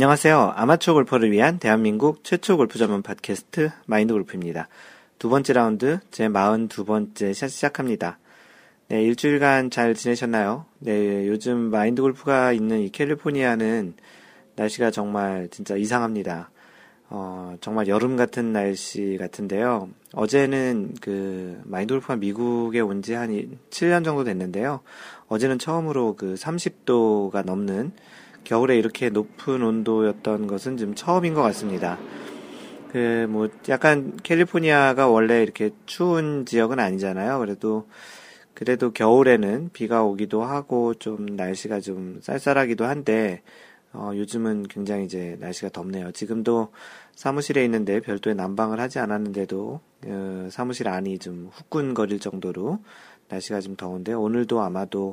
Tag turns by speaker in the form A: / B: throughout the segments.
A: 안녕하세요. 아마추어 골퍼를 위한 대한민국 최초 골프 전문 팟캐스트 마인드 골프입니다. 두 번째 라운드 제 42번째 샷 시작합니다. 네, 일주일간 잘 지내셨나요? 네, 요즘 마인드 골프가 있는 이 캘리포니아는 날씨가 정말 진짜 이상합니다. 어, 정말 여름 같은 날씨 같은데요. 어제는 그 마인드 골프가 미국에 온 지 한 7년 정도 됐는데요. 어제는 처음으로 그 30도가 넘는 겨울에 이렇게 높은 온도였던 것은 좀 처음인 것 같습니다. 그, 뭐, 약간 캘리포니아가 원래 이렇게 추운 지역은 아니잖아요. 그래도, 그래도 겨울에는 비가 오기도 하고 좀 날씨가 좀 쌀쌀하기도 한데, 어, 요즘은 굉장히 이제 날씨가 덥네요. 지금도 사무실에 있는데 별도의 난방을 하지 않았는데도, 어, 사무실 안이 좀 후끈거릴 정도로 날씨가 좀 더운데, 오늘도 아마도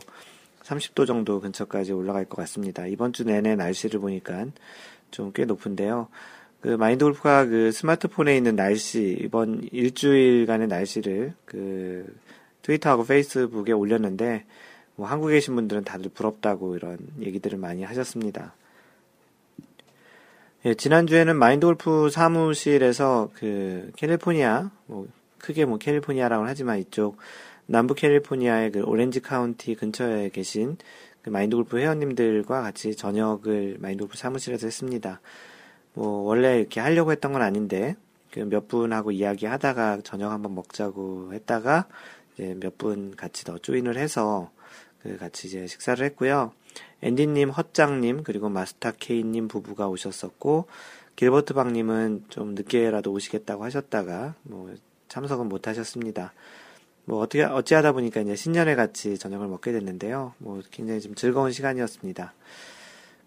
A: 30도 정도 근처까지 올라갈 것 같습니다. 이번 주 내내 날씨를 보니까 좀 꽤 높은데요. 그 마인드 골프가 그 스마트폰에 있는 날씨 이번 일주일간의 날씨를 그 트위터하고 페이스북에 올렸는데 뭐 한국에 계신 분들은 다들 부럽다고 이런 얘기들을 많이 하셨습니다. 예, 지난주에는 마인드 골프 사무실에서 그 캘리포니아 뭐 크게 뭐 캘리포니아라고 하지만 이쪽 남부 캘리포니아의 그 오렌지 카운티 근처에 계신 그 마인드 골프 회원님들과 같이 저녁을 마인드 골프 사무실에서 했습니다. 뭐 원래 이렇게 하려고 했던 건 아닌데 그 몇 분하고 이야기하다가 저녁 한번 먹자고 했다가 이제 몇 분 같이 더 join을 해서 그 같이 이제 식사를 했고요. 앤디님, 헛장님 그리고 마스터 케이님 부부가 오셨었고 길버트 박님은 좀 늦게라도 오시겠다고 하셨다가 뭐 참석은 못 하셨습니다. 뭐 어떻게 어찌하다 보니까 이제 신년에 같이 저녁을 먹게 됐는데요. 뭐 굉장히 좀 즐거운 시간이었습니다.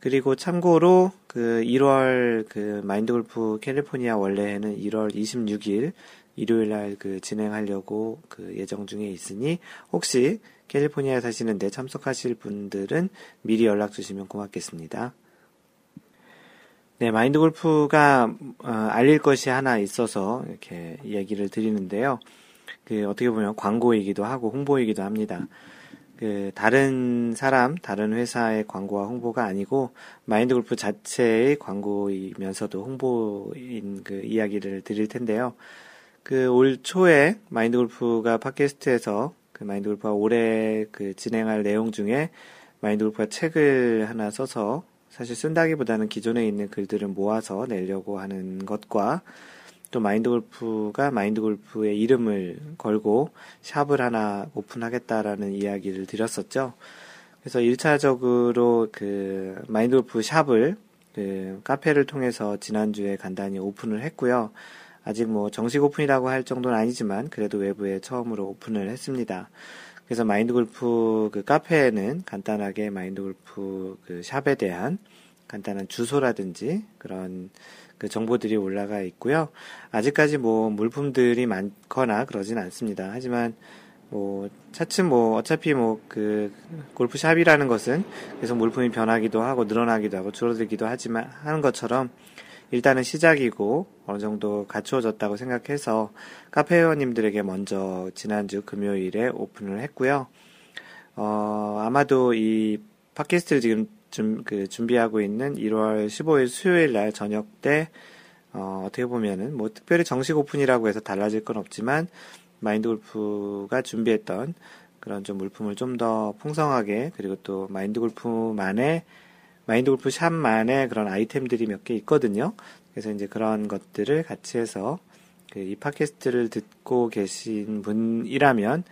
A: 그리고 참고로 그 1월 그 마인드 골프 캘리포니아 원래는 1월 26일 일요일 날 그 진행하려고 그 예정 중에 있으니 혹시 캘리포니아에 사시는데 참석하실 분들은 미리 연락 주시면 고맙겠습니다. 네, 마인드 골프가 어, 알릴 것이 하나 있어서 이렇게 얘기를 드리는데요. 그 어떻게 보면 광고이기도 하고 홍보이기도 합니다. 그 다른 사람, 다른 회사의 광고와 홍보가 아니고 마인드 골프 자체의 광고이면서도 홍보인 그 이야기를 드릴 텐데요. 그 올 초에 마인드 골프가 팟캐스트에서 그 마인드 골프가 올해 그 진행할 내용 중에 마인드 골프가 책을 하나 써서 사실 쓴다기보다는 기존에 있는 글들을 모아서 내려고 하는 것과 또 마인드 골프가 마인드 골프의 이름을 걸고 shop을 하나 오픈하겠다라는 이야기를 드렸었죠. 그래서 1차적으로 그 마인드 골프 샵을 그 카페를 통해서 지난주에 간단히 오픈을 했고요. 아직 뭐 정식 오픈이라고 할 정도는 아니지만 그래도 외부에 처음으로 오픈을 했습니다. 그래서 마인드 골프 그 카페에는 간단하게 마인드 골프 그 샵에 대한 간단한 주소라든지 그런 그 정보들이 올라가 있고요. 아직까지 뭐 물품들이 많거나 그러진 않습니다. 하지만 뭐 차츰 뭐 어차피 뭐 그 골프샵이라는 것은 계속 물품이 변하기도 하고 늘어나기도 하고 줄어들기도 하지만 하는 것처럼 일단은 시작이고 어느 정도 갖추어졌다고 생각해서 카페 회원님들에게 먼저 지난주 금요일에 오픈을 했고요. 어, 아마도 이 팟캐스트를 지금 준, 그 준비하고 있는 1월 15일 수요일 날 저녁 때 어, 어떻게 보면은 뭐 특별히 정식 오픈이라고 해서 달라질 건 없지만 마인드 골프가 준비했던 그런 좀 물품을 좀 더 풍성하게 그리고 또 마인드 골프만의 마인드 골프 샵만의 그런 아이템들이 몇 개 있거든요. 그래서 이제 그런 것들을 같이 해서 그 이 팟캐스트를 듣고 계신 분이라면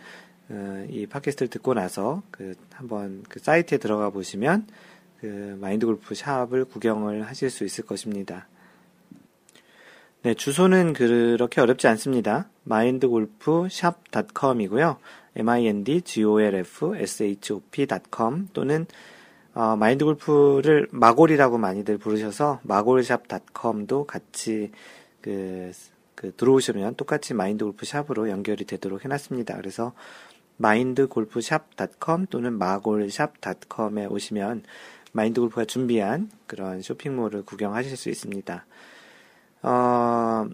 A: 어, 이 팟캐스트를 듣고 나서 그 한번 그 사이트에 들어가 보시면 그 마인드 골프 샵을 구경을 하실 수 있을 것입니다. 네, 주소는 그렇게 어렵지 않습니다. mindgolfshop.com이고요. mindgolfshop.com 또는 어, 마인드 골프를 마골이라고 많이들 부르셔서 마골샵.com도 같이 그, 그 들어오시면 똑같이 마인드 골프 샵으로 연결이 되도록 해놨습니다. 그래서 마인드골프샵.com 또는 마골샵.com에 오시면 마인드 골프가 준비한 그런 쇼핑몰을 구경하실 수 있습니다. 어,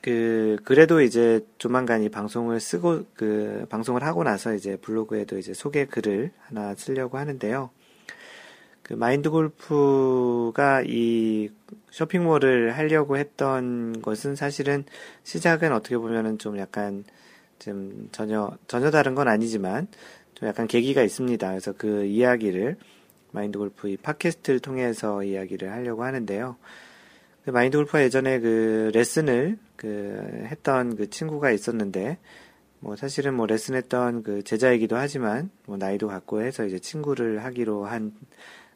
A: 그, 그래도 이제 조만간 이 방송을 쓰고, 그, 방송을 하고 나서 이제 블로그에도 이제 소개 글을 하나 쓰려고 하는데요. 그 마인드 골프가 이 쇼핑몰을 하려고 했던 것은 사실은 시작은 어떻게 보면은 좀 약간 좀 전혀 전혀 다른 건 아니지만 좀 약간 계기가 있습니다. 그래서 그 이야기를 마인드 골프 이 팟캐스트를 통해서 이야기를 하려고 하는데요. 그 마인드 골프가 예전에 그 레슨을 그 했던 그 친구가 있었는데 뭐 사실은 뭐 레슨했던 그 제자이기도 하지만 뭐 나이도 같고 해서 이제 친구를 하기로 한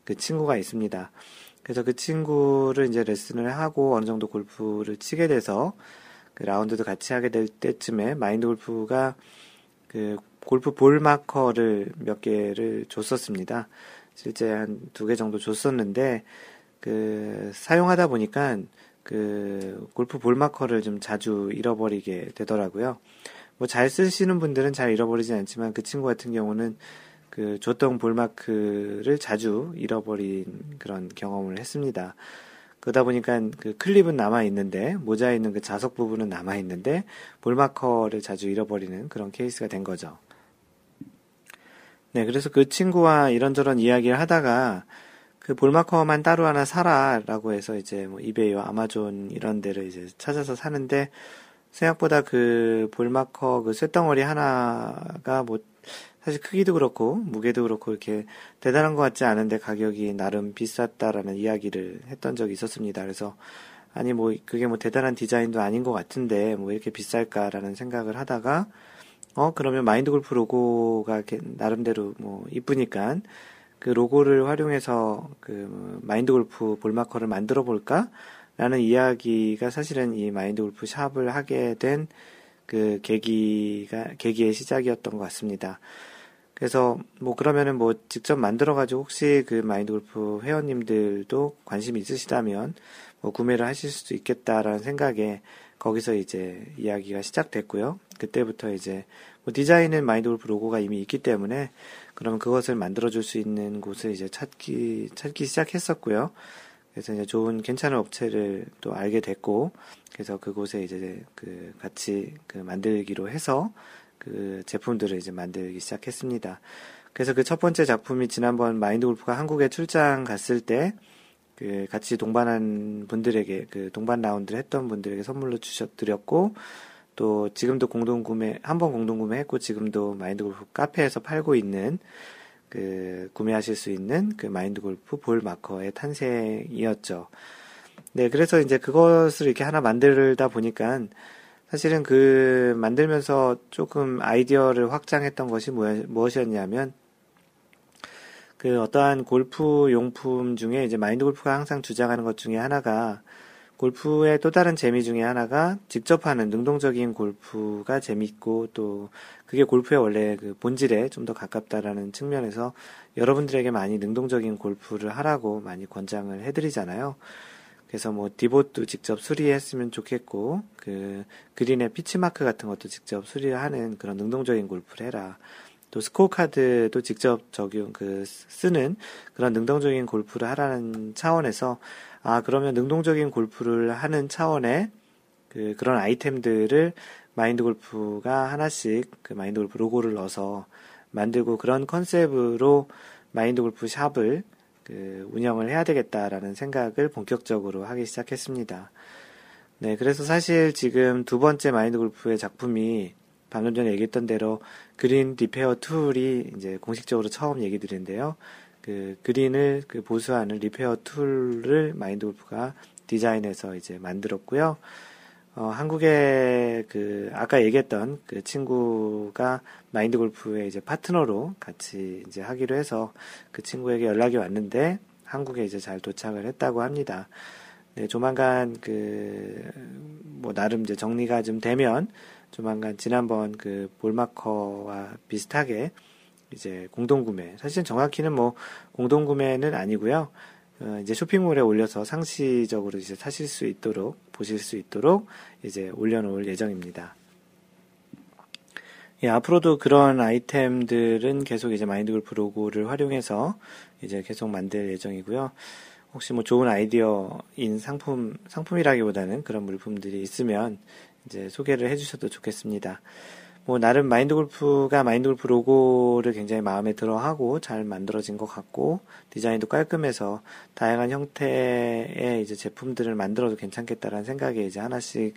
A: 그 친구가 있습니다. 그래서 그 친구를 이제 레슨을 하고 어느 정도 골프를 치게 돼서 그 라운드도 같이 하게 될 때쯤에 마인드 골프가 그 골프 볼 마커를 몇 개를 줬었습니다. 실제 한 두 개 정도 줬었는데 그 사용하다 보니까 그 골프 볼 마커를 좀 자주 잃어버리게 되더라고요. 뭐 잘 쓰시는 분들은 잘 잃어버리진 않지만 그 친구 같은 경우는 그 줬던 ball mark를 자주 잃어버린 그런 경험을 했습니다. 그러다 보니까 그 클립은 남아 있는데 모자에 있는 그 자석 부분은 남아 있는데 ball marker를 자주 잃어버리는 그런 케이스가 된 거죠. 네, 그래서 그 친구와 이런저런 이야기를 하다가 그 ball marker만 따로 하나 사라라고 해서 이제 뭐 이베이와 아마존 이런 데를 이제 찾아서 사는데 생각보다 그 ball marker 그 쇳덩어리 하나가 뭐 사실 크기도 그렇고 무게도 그렇고 이렇게 대단한 것 같지 않은데 가격이 나름 비쌌다라는 이야기를 했던 적이 있었습니다. 그래서 아니 뭐 그게 뭐 대단한 디자인도 아닌 것 같은데 뭐 이렇게 비쌀까라는 생각을 하다가 어 그러면 마인드 골프 로고가 나름대로 뭐 이쁘니까 그 로고를 활용해서 그 마인드 골프 볼마커를 만들어 볼까? 라는 이야기가 사실은 이 마인드 골프 샵을 하게 된 그 계기가, 계기의 시작이었던 것 같습니다. 그래서 뭐 그러면은 뭐 직접 만들어 가지고 혹시 그 마인드 골프 회원님들도 관심 있으시다면 뭐 구매를 하실 수도 있겠다라는 생각에 거기서 이제 이야기가 시작됐고요. 그때부터 이제 뭐 디자인은 마인드 골프 로고가 이미 있기 때문에 그러면 그것을 만들어줄 수 있는 곳을 이제 찾기, 찾기 시작했었고요. 그래서 이제 좋은 괜찮은 업체를 또 알게 됐고 그래서 그곳에 이제 그 같이 그 만들기로 해서 그 제품들을 이제 만들기 시작했습니다. 그래서 그 첫 번째 작품이 지난번 마인드 골프가 한국에 출장 갔을 때 그 같이 동반한 분들에게 그 동반 라운드를 했던 분들에게 선물로 주셨 드렸고 또 지금도 공동 구매 한 번 공동 구매했고 지금도 마인드 골프 카페에서 팔고 있는 그 구매하실 수 있는 그 마인드 골프 볼 마커의 탄생이었죠. 네, 그래서 이제 그것을 이렇게 하나 만들다 보니까 사실은 그 만들면서 조금 아이디어를 확장했던 것이 무엇이었냐면 그 어떠한 골프 용품 중에 이제 마인드 골프가 항상 주장하는 것 중에 하나가 골프의 또 다른 재미 중에 하나가 직접 하는 능동적인 골프가 재밌고 또 그게 골프의 원래 그 본질에 좀 더 가깝다라는 측면에서 여러분들에게 많이 능동적인 골프를 하라고 많이 권장을 해드리잖아요. 그래서 뭐 divot도 직접 수리했으면 좋겠고 그 그린의 pitch mark 같은 것도 직접 수리하는 그런 능동적인 골프를 해라. 또 스코어 카드도 직접 적용 그 쓰는 그런 능동적인 골프를 하라는 차원에서 아, 그러면 능동적인 골프를 하는 차원의 그, 그런 아이템들을 마인드 골프가 하나씩 그 마인드 골프 로고를 넣어서 만들고 그런 컨셉으로 마인드 골프 샵을 그 운영을 해야 되겠다라는 생각을 본격적으로 하기 시작했습니다. 네, 그래서 사실 지금 두 번째 마인드 골프의 작품이 방금 전에 얘기했던 대로 green repair tool이 이제 공식적으로 처음 얘기 드린데요. 그 그린을 그 보수하는 repair tool을 마인드 골프가 디자인해서 이제 만들었고요. 어, 한국에 그 아까 얘기했던 그 친구가 마인드 골프의 이제 파트너로 같이 이제 하기로 해서 그 친구에게 연락이 왔는데 한국에 이제 잘 도착을 했다고 합니다. 네, 조만간 그 뭐 나름 이제 정리가 좀 되면 조만간 지난번 그 볼마커와 비슷하게 이제 공동구매. 사실 정확히는 뭐 공동구매는 아니고요. 어, 이제 쇼핑몰에 올려서 상시적으로 이제 사실 수 있도록 보실 수 있도록 이제 올려놓을 예정입니다. 예, 앞으로도 그런 아이템들은 계속 이제 마인드 골프 로고를 활용해서 이제 계속 만들 예정이고요. 혹시 뭐 좋은 아이디어인 상품, 상품이라기보다는 그런 물품들이 있으면 이제 소개를 해주셔도 좋겠습니다. 뭐 나름 마인드 골프가 마인드 골프 로고를 굉장히 마음에 들어 하고 잘 만들어진 것 같고 디자인도 깔끔해서 다양한 형태의 이제 제품들을 만들어도 괜찮겠다라는 생각에 이제 하나씩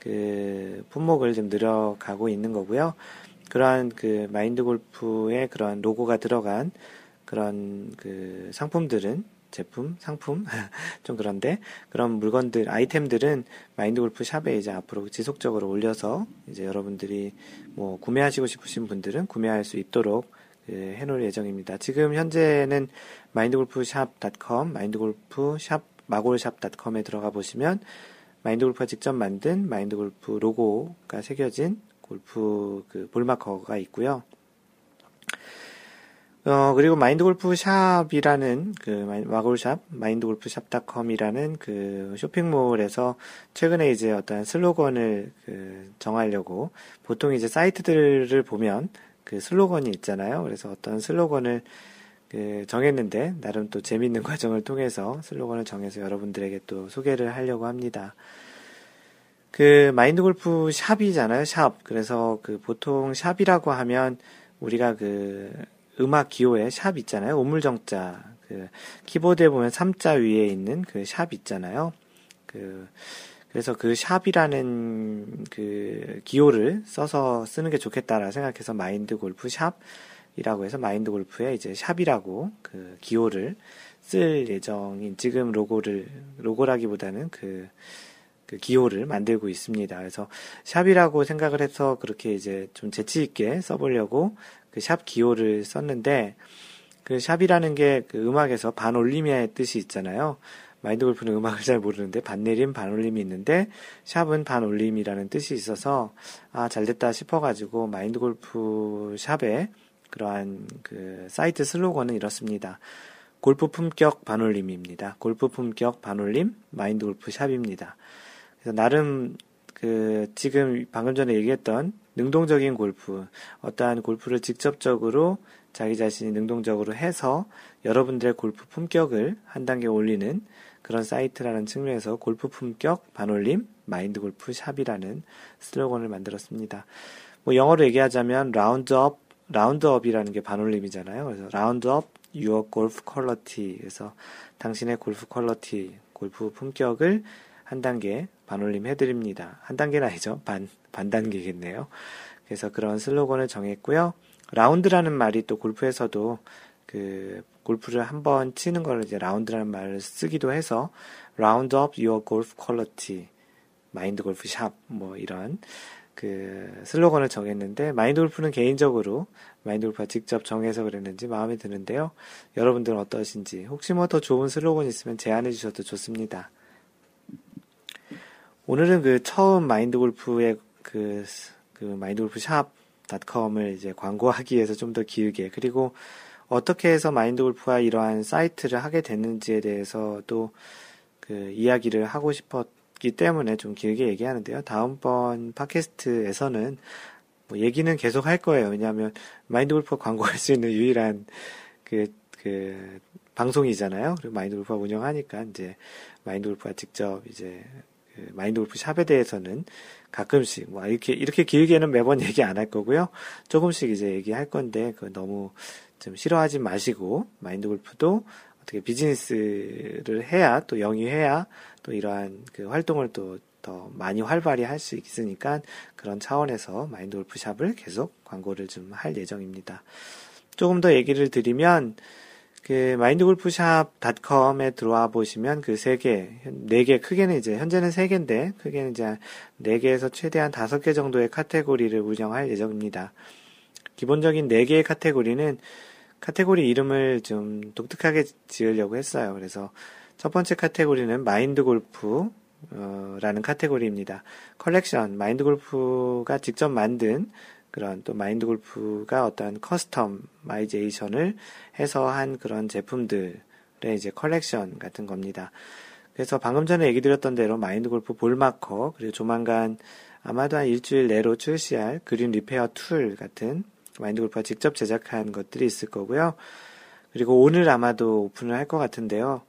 A: 그 품목을 좀 늘어가고 있는 거고요. 그러한 그 마인드 골프의 그러한 로고가 들어간 그런 그 상품들은 제품, 상품 좀 그런데 그런 물건들, 아이템들은 마인드 골프 샵에 이제 앞으로 지속적으로 올려서 이제 여러분들이 뭐 구매하시고 싶으신 분들은 구매할 수 있도록 그 해놓을 예정입니다. 지금 현재는 마인드골프샵.com, 마인드골프샵 마골샵.com에 들어가 보시면 마인드골프가 직접 만든 마인드골프 로고가 새겨진 골프 그 볼마커가 있고요. 어, 그리고 마인드 골프 샵이라는 그 마골샵, 마인드 골프 샵닷컴이라는 그 쇼핑몰에서 최근에 이제 어떤 슬로건을 그 정하려고 보통 이제 사이트들을 보면 그 슬로건이 있잖아요. 그래서 어떤 슬로건을 그 정했는데 나름 또 재밌는 과정을 통해서 슬로건을 정해서 여러분들에게 또 소개를 하려고 합니다. 그 마인드 골프 샵이잖아요. 샵. 그래서 그 보통 샵이라고 하면 우리가 그 음악 기호에 샵 있잖아요. 우물정자. 그 키보드에 보면 3자 위에 있는 그 샵 있잖아요. 그 그래서 그 샵이라는 그 기호를 써서 쓰는 게 좋겠다라 생각해서 마인드 골프 샵이라고 해서 마인드 골프에 이제 샵이라고 그 기호를 쓸 예정인 지금 로고를 로고라기보다는 그, 그 기호를 만들고 있습니다. 그래서 샵이라고 생각을 해서 그렇게 이제 좀 재치 있게 써보려고 그 샵 기호를 썼는데 그 샵이라는 게 그 음악에서 반올림의 뜻이 있잖아요. 마인드 골프는 음악을 잘 모르는데 반내림 반올림이 있는데 샵은 반올림이라는 뜻이 있어서 아 잘됐다 싶어가지고 마인드 골프 샵에 그러한 그 사이트 슬로건은 이렇습니다. 골프 품격 반올림입니다. 골프 품격 반올림 마인드 골프 샵입니다. 그래서 나름 그 지금 방금 전에 얘기했던 능동적인 골프, 어떠한 골프를 직접적으로 자기 자신이 능동적으로 해서 여러분들의 골프 품격을 한 단계 올리는 그런 사이트라는 측면에서 골프 품격 반올림 마인드 골프 샵이라는 슬로건을 만들었습니다. 뭐 영어로 얘기하자면 round up round up이라는 게 반올림이잖아요. 그래서 round up your golf quality 그래서 당신의 골프 quality 골프 품격을 한 단계 반올림 해드립니다. 한 단계는 아니죠. 반, 반 단계겠네요. 그래서 그런 슬로건을 정했고요. 라운드라는 말이 또 골프에서도 그 골프를 한 번 치는 걸 이제 라운드라는 말을 쓰기도 해서 round up your golf quality 마인드 골프 샵 뭐 이런 그 슬로건을 정했는데 마인드 골프는 개인적으로 마인드 골프가 직접 정해서 그랬는지 마음에 드는데요. 여러분들은 어떠신지 혹시 뭐 더 좋은 슬로건 있으면 제안해 주셔도 좋습니다. 오늘은 그 처음 마인드 골프의 그, 그 마인드 골프 샵닷컴을 이제 광고하기 위해서 좀 더 길게 그리고 어떻게 해서 마인드 골프가 이러한 사이트를 하게 됐는지에 대해서 또 그 이야기를 하고 싶었기 때문에 좀 길게 얘기하는데요. 다음번 팟캐스트에서는 뭐 얘기는 계속 할 거예요. 왜냐하면 마인드 골프가 광고할 수 있는 유일한 그, 그, 방송이잖아요. 그리고 마인드 골프가 운영하니까 이제 마인드 골프가 직접 이제 그 마인드 골프 샵에 대해서는 가끔씩 뭐 이렇게 이렇게 길게는 매번 얘기 안 할 거고요. 조금씩 이제 얘기할 건데 그 너무 좀 싫어하지 마시고 마인드 골프도 어떻게 비즈니스를 해야 또 영위해야 또 이러한 그 활동을 또 더 많이 활발히 할 수 있으니까 그런 차원에서 마인드 골프 샵을 계속 광고를 좀 할 예정입니다. 조금 더 얘기를 드리면 그 마인드골프샵닷컴에 들어와 보시면 그 세 개, 네 개, 크게는 이제 현재는 세 개인데 크게는 이제 네 개에서 최대한 다섯 개 정도의 카테고리를 운영할 예정입니다. 기본적인 네 개의 카테고리는 카테고리 이름을 좀 독특하게 지으려고 했어요. 그래서 첫 번째 카테고리는 마인드 골프 라는 카테고리입니다. 컬렉션, 마인드 골프가 직접 만든 그런 또 마인드 골프가 어떤 customization을 해서 한 그런 제품들의 이제 컬렉션 같은 겁니다. 그래서 방금 전에 얘기 드렸던 대로 마인드 골프 ball marker 그리고 조만간 아마도 한 일주일 내로 출시할 green repair tool 같은 마인드 골프가 직접 제작한 것들이 있을 거고요. 그리고 오늘 아마도 오픈을 할 것 같은데요.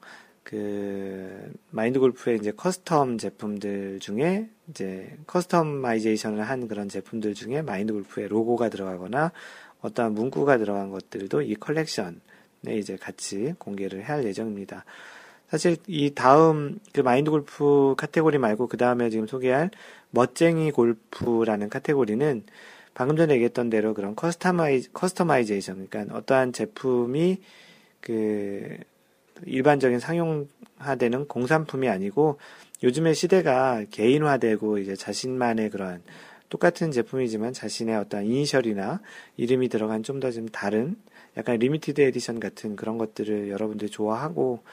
A: 그 마인드 골프의 이제 custom 제품들 중에 이제 customization을 한 그런 제품들 중에 마인드 골프의 로고가 들어가거나 어떠한 문구가 들어간 것들도 이 컬렉션에 이제 같이 공개를 할 예정입니다. 사실 이 다음 그 마인드 골프 카테고리 말고 그 다음에 지금 소개할 멋쟁이 골프라는 카테고리는 방금 전에 얘기했던 대로 그런 customi customization 그러니까 어떠한 제품이 그 일반적인 상용화되는 공산품이 아니고 요즘의 시대가 개인화되고 이제 자신만의 그런 똑같은 제품이지만 자신의 어떤 이니셜이나 이름이 들어간 좀 더 좀 다른 약간 limited edition 같은 그런 것들을 여러분들이 좋아하고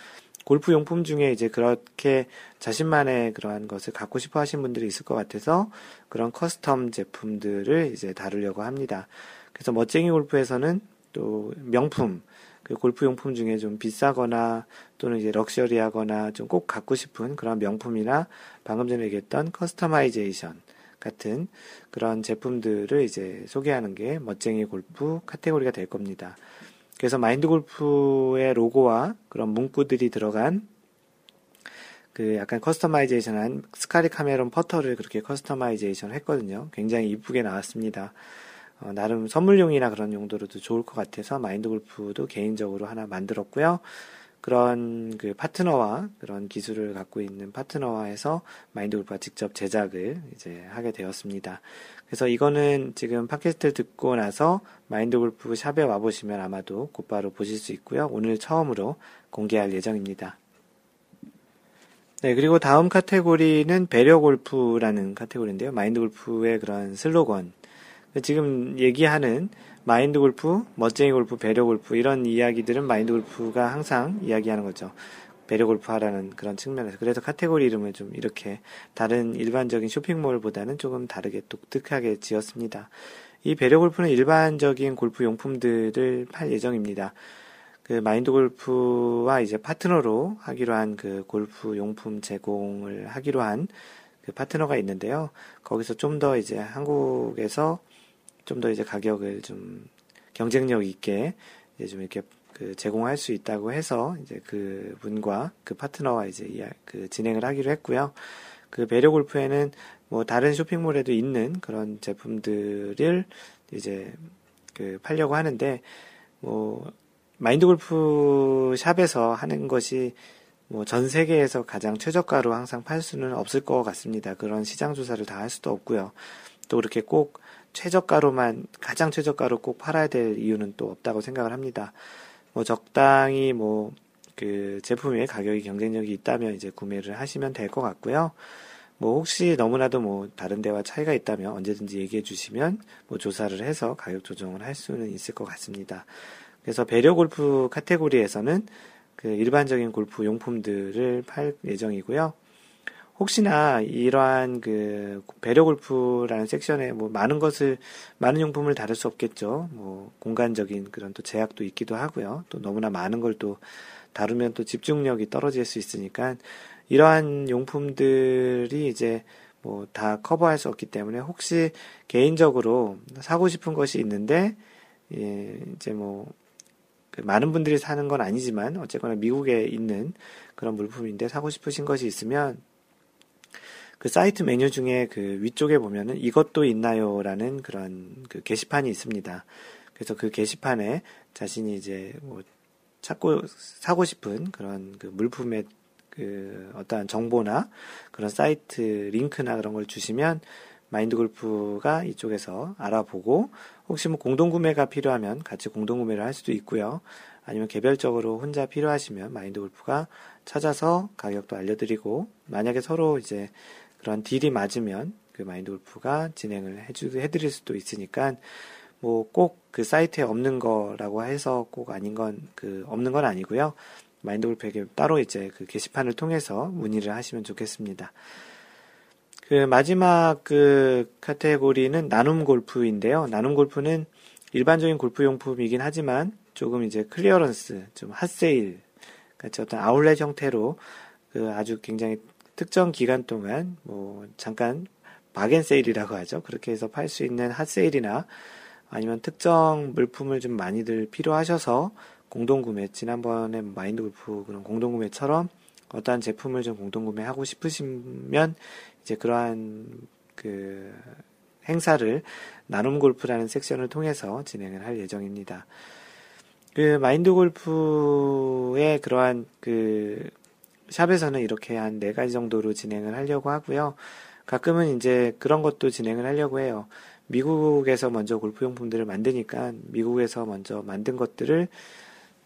A: 골프 용품 중에 이제 그렇게 자신만의 그러한 것을 갖고 싶어 하신 분들이 있을 것 같아서 그런 custom 제품들을 이제 다루려고 합니다. 그래서 멋쟁이 골프에서는 또 명품, 그 골프 용품 중에 좀 비싸거나 또는 이제 럭셔리하거나 좀 꼭 갖고 싶은 그런 명품이나 방금 전에 얘기했던 customization 같은 그런 제품들을 이제 소개하는 게 멋쟁이 골프 카테고리가 될 겁니다. 그래서 마인드 골프의 로고와 그런 문구들이 들어간 그 약간 customization한 스카티 카메론 퍼터를 그렇게 customization 했거든요. 굉장히 이쁘게 나왔습니다. 어, 나름 선물용이나 그런 용도로도 좋을 것 같아서 마인드 골프도 개인적으로 하나 만들었고요. 그런 그 파트너와 그런 기술을 갖고 있는 파트너와 해서 마인드 골프가 직접 제작을 이제 하게 되었습니다. 그래서 이거는 지금 팟캐스트를 듣고 나서 마인드 골프 샵에 와보시면 아마도 곧바로 보실 수 있고요. 오늘 처음으로 공개할 예정입니다. 네, 그리고 다음 카테고리는 배려 골프라는 카테고리인데요. 마인드 골프의 그런 슬로건, 지금 얘기하는 마인드 골프, 멋쟁이 골프, 배려 골프 이런 이야기들은 마인드 골프가 항상 이야기하는 거죠. 배려 골프 하라는 그런 측면에서 그래서 카테고리 이름을 좀 이렇게 다른 일반적인 쇼핑몰보다는 조금 다르게 독특하게 지었습니다. 이 배려 골프는 일반적인 골프 용품들을 팔 예정입니다. 그 마인드 골프와 이제 파트너로 하기로 한 그 골프 용품 제공을 하기로 한 그 파트너가 있는데요. 거기서 좀 더 이제 한국에서 좀 더 이제 가격을 좀 경쟁력 있게 이제 좀 이렇게 그 제공할 수 있다고 해서 이제 그 분과 그 파트너와 이제 그 진행을 하기로 했고요. 그 배려 골프에는 뭐 다른 쇼핑몰에도 있는 그런 제품들을 이제 그 팔려고 하는데 뭐 마인드 골프 샵에서 하는 것이 뭐 전 세계에서 가장 최저가로 항상 팔 수는 없을 것 같습니다. 그런 시장 조사를 다 할 수도 없고요. 또 그렇게 꼭 최저가로만 가장 최저가로 꼭 팔아야 될 이유는 또 없다고 생각을 합니다. 뭐 적당히 뭐 그 제품의 가격이 경쟁력이 있다면 이제 구매를 하시면 될 것 같고요. 뭐 혹시 너무나도 뭐 다른 데와 차이가 있다면 언제든지 얘기해 주시면 뭐 조사를 해서 가격 조정을 할 수는 있을 것 같습니다. 그래서 배려 골프 카테고리에서는 그 일반적인 골프 용품들을 팔 예정이고요. 혹시나 이러한 그 배려 골프라는 섹션에 뭐 많은 것을 많은 용품을 다룰 수 없겠죠. 뭐 공간적인 그런 또 제약도 있기도 하고요. 또 너무나 많은 걸 또 다루면 또 집중력이 떨어질 수 있으니까 이러한 용품들이 이제 뭐 다 커버할 수 없기 때문에 혹시 개인적으로 사고 싶은 것이 있는데 예, 이제 뭐그 많은 분들이 사는 건 아니지만 어쨌거나 미국에 있는 그런 물품인데 사고 싶으신 것이 있으면 그 사이트 메뉴 중에 그 위쪽에 보면은 이것도 있나요라는 그런 그 게시판이 있습니다. 그래서 그 게시판에 자신이 이제 뭐 찾고 사고 싶은 그런 그 물품의 그 어떠한 정보나 그런 사이트 링크나 그런 걸 주시면 마인드 골프가 이쪽에서 알아보고 혹시 뭐 공동 구매가 필요하면 같이 공동 구매를 할 수도 있고요. 아니면 개별적으로 혼자 필요하시면 마인드 골프가 찾아서 가격도 알려드리고 만약에 서로 이제 그런 deal이 맞으면 그 마인드 골프가 진행을 해주, 해드릴 수도 있으니까 뭐 꼭 그 사이트에 없는 거라고 해서 꼭 아닌 건 그 없는 건 아니고요. 마인드 골프에게 따로 이제 그 게시판을 통해서 문의를 하시면 좋겠습니다. 그 마지막 그 카테고리는 나눔 골프인데요. 나눔 골프는 일반적인 골프 용품이긴 하지만 조금 이제 clearance, 좀 hot sale 같이 어떤 아울렛 형태로 그 아주 굉장히 특정 기간 동안 뭐 잠깐 바겐 세일이라고 하죠. 그렇게 해서 팔 수 있는 hot sale이나 아니면 특정 물품을 좀 많이들 필요하셔서 공동구매, 지난번에 마인드 골프 그런 공동구매처럼 어떠한 제품을 좀 공동 구매하고 싶으시면 이제 그러한 그 행사를 나눔 골프라는 섹션을 통해서 진행을 할 예정입니다. 그 마인드 골프의 그러한 그 샵에서는 이렇게 한 네 가지 정도로 진행을 하려고 하고요. 가끔은 이제 그런 것도 진행을 하려고 해요. 미국에서 먼저 골프용품들을 만드니까 미국에서 먼저 만든 것들을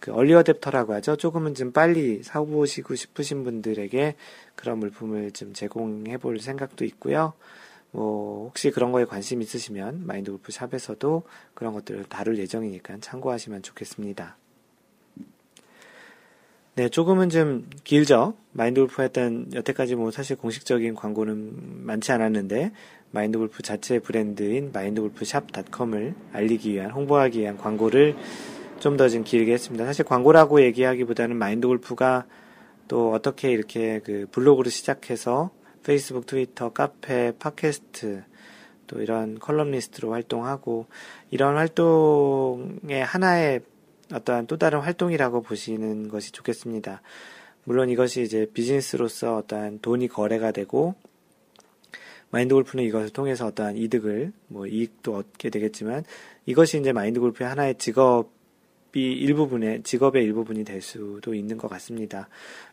A: 그 early adopter라고 하죠. 조금은 좀 빨리 사보시고 싶으신 분들에게 그런 물품을 좀 제공해 볼 생각도 있고요. 뭐 혹시 그런 거에 관심 있으시면 마인드 골프 샵에서도 그런 것들을 다룰 예정이니까 참고하시면 좋겠습니다. 네, 조금은 좀 길죠. 마인드 골프 했던 여태까지 뭐 사실 공식적인 광고는 많지 않았는데 마인드 골프 자체 브랜드인 마인드 골프 샵닷컴을 알리기 위한 홍보하기 위한 광고를 좀 더 좀 길게 했습니다. 사실 광고라고 얘기하기보다는 마인드 골프가 또 어떻게 이렇게 그 블로그를 시작해서 페이스북, 트위터, 카페, 팟캐스트 또 이런 컬럼리스트로 활동하고 이런 활동의 하나의 어떠한 또 다른 활동이라고 보시는 것이 좋겠습니다. 물론 이것이 이제 비즈니스로서 어떠한 돈이 거래가 되고 마인드 골프는 이것을 통해서 어떠한 이득을 뭐 이익도 얻게 되겠지만 이것이 이제 마인드 골프의 하나의 직업이 일부분의 직업의 일부분이 될 수도 있는 것 같습니다.